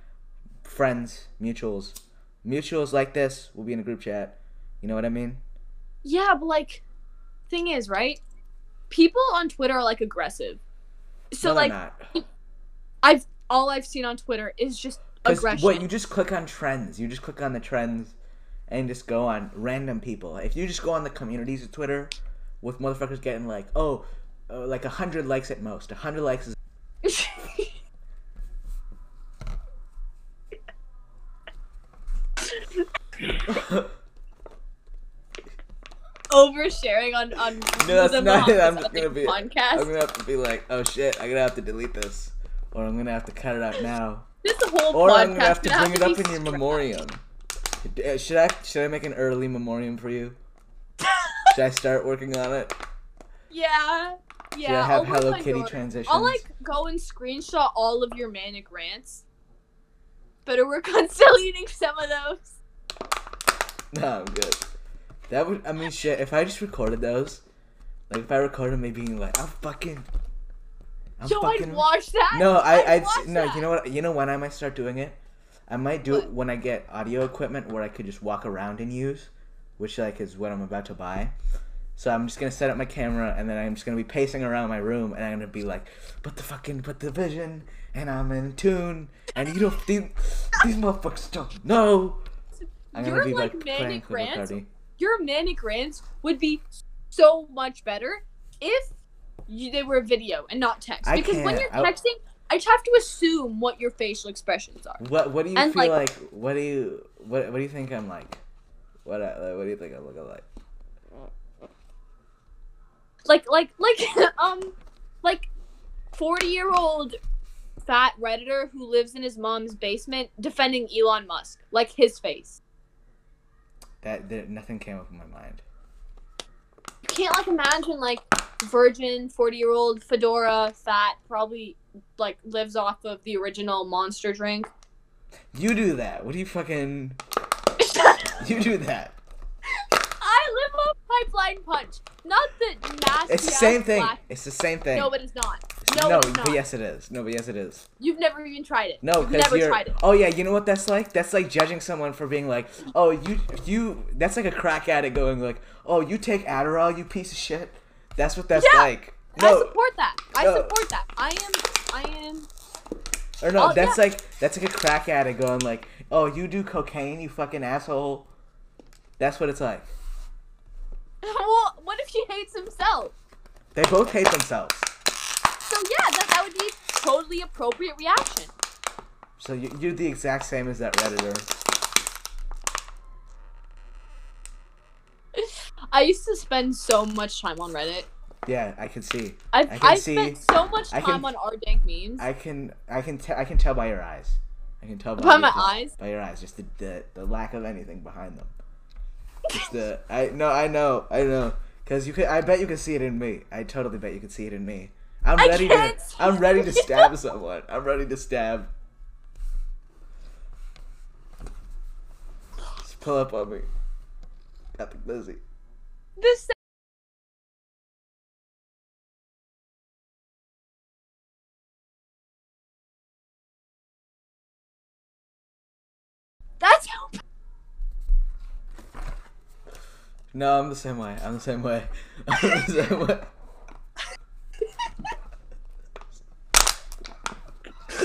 Friends, mutuals, mutuals like this, we'll be in a group chat. You know what I mean? Yeah, but like, thing is, right? People on Twitter are like aggressive. So No, like. I've all I've seen on Twitter is just aggression. what you just click on trends. You just click on the trends, and just go on random people. If you just go on the communities of Twitter, with motherfuckers getting like, oh, uh, like a hundred likes at most. A hundred likes is Oversharing on on No, that's not it. I'm just gonna be. podcast. I'm gonna have to be like, oh shit, I'm gonna have to delete this, or I'm gonna have to cut it out now, This whole or podcast I'm gonna have to bring it up in your memoriam. Uh, Should I should I make an early memoriam for you? Should I start working on it? Yeah. Yeah. Should I have I'll Hello Kitty yours. transitions? I'll like go and screenshot all of your manic rants. Better work on deleting some of those. No, I'm good. That would, I mean, shit. If I just recorded those, like if I recorded me being like, I'm fucking, I'm Yo, fucking. I'd watch that. no, I, watch no. that. You know what? You know when I might start doing it? I might do it when I get audio equipment where I could just walk around and use, which like is what I'm about to buy. So I'm just gonna set up my camera and then I'm just gonna be pacing around my room and I'm gonna be like, put the fucking, put the vision, and I'm in tune, and you don't, these, these motherfuckers don't know. I'm gonna Your, be like, like, manic rants. Your manic rants would be so much better if you, they were video and not text. I Because when you're texting, I just have to assume what your facial expressions are. What What do you And, feel like- like, What do you What What do you think I'm like? What I, What do you think I look like? like like like um like 40 year old fat redditor who lives in his mom's basement defending elon musk like his face That, that nothing came up in my mind. Can't like imagine like virgin 40 year old fedora fat probably like lives off of the original monster drink You do that. What do you fucking? You do that. Off pipeline punch not the nasty It's the same thing. black- It's the same thing. no but it's not no, no, it's not. but yes, it is. No, but yes, it is. you've never even tried it No, because you're. tried it Oh yeah, you know what that's like? That's like judging someone for being like, oh you you. That's like a crack addict going like, oh you take Adderall, you piece of shit. That's what that's Yeah, like. i support that i no. support that i am i am Or no, Oh, that's like that's like a crack addict going like, "Oh, you do cocaine, you fucking asshole." That's what it's like. well, what if he hates himself? They both hate themselves. So yeah, that, that would be a totally appropriate reaction. So you, you're the exact same as that redditor. I used to spend so much time on Reddit. Yeah, I can see. I've, I I can spent see- so much time can- on our dank memes. I can I can te- I can tell by your eyes. I can tell by, By your my eyes? By your eyes, just the, the the lack of anything behind them. The I no I know I know because you could I bet you can see it in me. I totally bet you can see it in me. I'm I ready to I'm ready to stab someone. I'm ready to stab. Just pull up on me. Got the glizzy. this No, I'm the same way. I'm the same way. I'm the same way.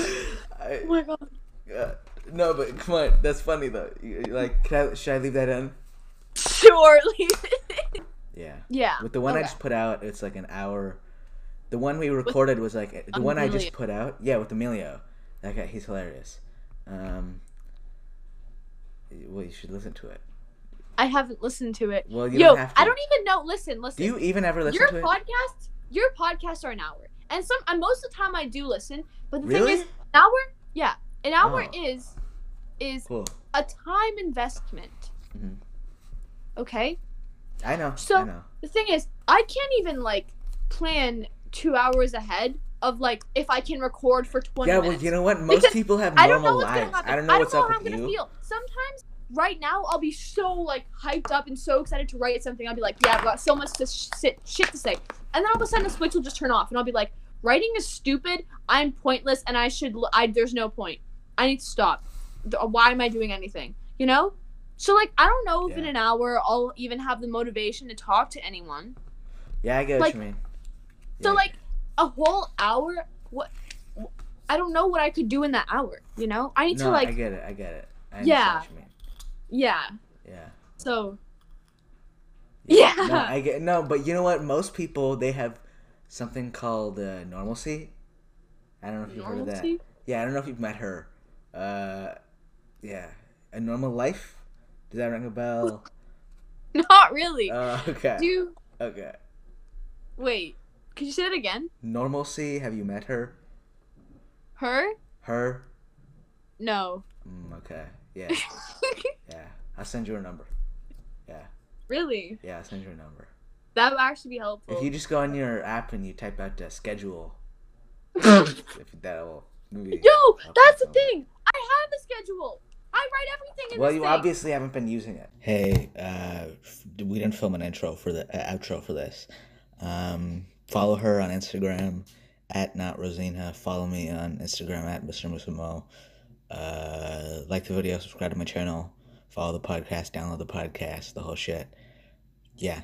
I, Oh my god. uh, no, but come on, that's funny though. You- Like, I, should I leave that in? Sure, leave it. Yeah. Yeah. With the one I just put out, it's like an hour. The one we recorded was like the one I just put out. Yeah, with Emilio. That guy, he's hilarious. Um. Well, you should listen to it. I haven't listened to it. Well, you Yo, don't have to. I don't even know. Listen, listen. Do you even ever listen your to it? podcast, your podcasts are an hour, and some. And most of the time, I do listen. But the Really? thing is, an hour, yeah, an hour Oh. is is Cool. a time investment. Mhm. Okay. I know. So- I know. The thing is, I can't even like plan two hours ahead of like if I can record for twenty Yeah, well, you know what? Most Because people have I don't know normal what's gonna lives. happen. I don't know what's how up I'm with gonna you. feel. Sometimes, right now, I'll be so like hyped up and so excited to write something. I'll be like, yeah, I've got so much to sh- sit, shit to say, and then all of a sudden, the switch will just turn off, and I'll be like, writing is stupid. I'm pointless, and I should. l- I there's no point. I need to stop. Why am I doing anything? You know. So like, I don't know if in an hour I'll even have the motivation to talk to anyone. Yeah, I get what Like- you mean. So like, a whole hour. What? I don't know what I could do in that hour. You know, I need no, to like, I get it. I get it. I Yeah. understand what you mean. Yeah. Yeah. So Yeah. Yeah. No, I get no, but you know what? Most people they have something called uh, normalcy. I don't know if you've heard of that. Yeah, I don't know if you've met her. Uh, yeah, a normal life. Does that ring a bell? Not really. Uh, okay. do you, Okay. wait? Could you say that again? Normalcy. Have you met her? Her? Her. No. Mm, okay. Yeah. Yeah. I'll send you her number. Yeah. really? Yeah. I'll send you her number. That would actually be helpful. If you just go on your app and you type out the schedule, if that will maybe. Yo, that's the out. thing. I have a schedule. I write everything in Well, you thing. obviously haven't been using it. Hey, uh, we didn't film an intro for the uh, outro for this. Um, follow her on Instagram at not Rosina. Follow me on Instagram at Mr. Musamoh. Uh, like the video, subscribe to my channel, follow the podcast, download the podcast, the whole shit. Yeah,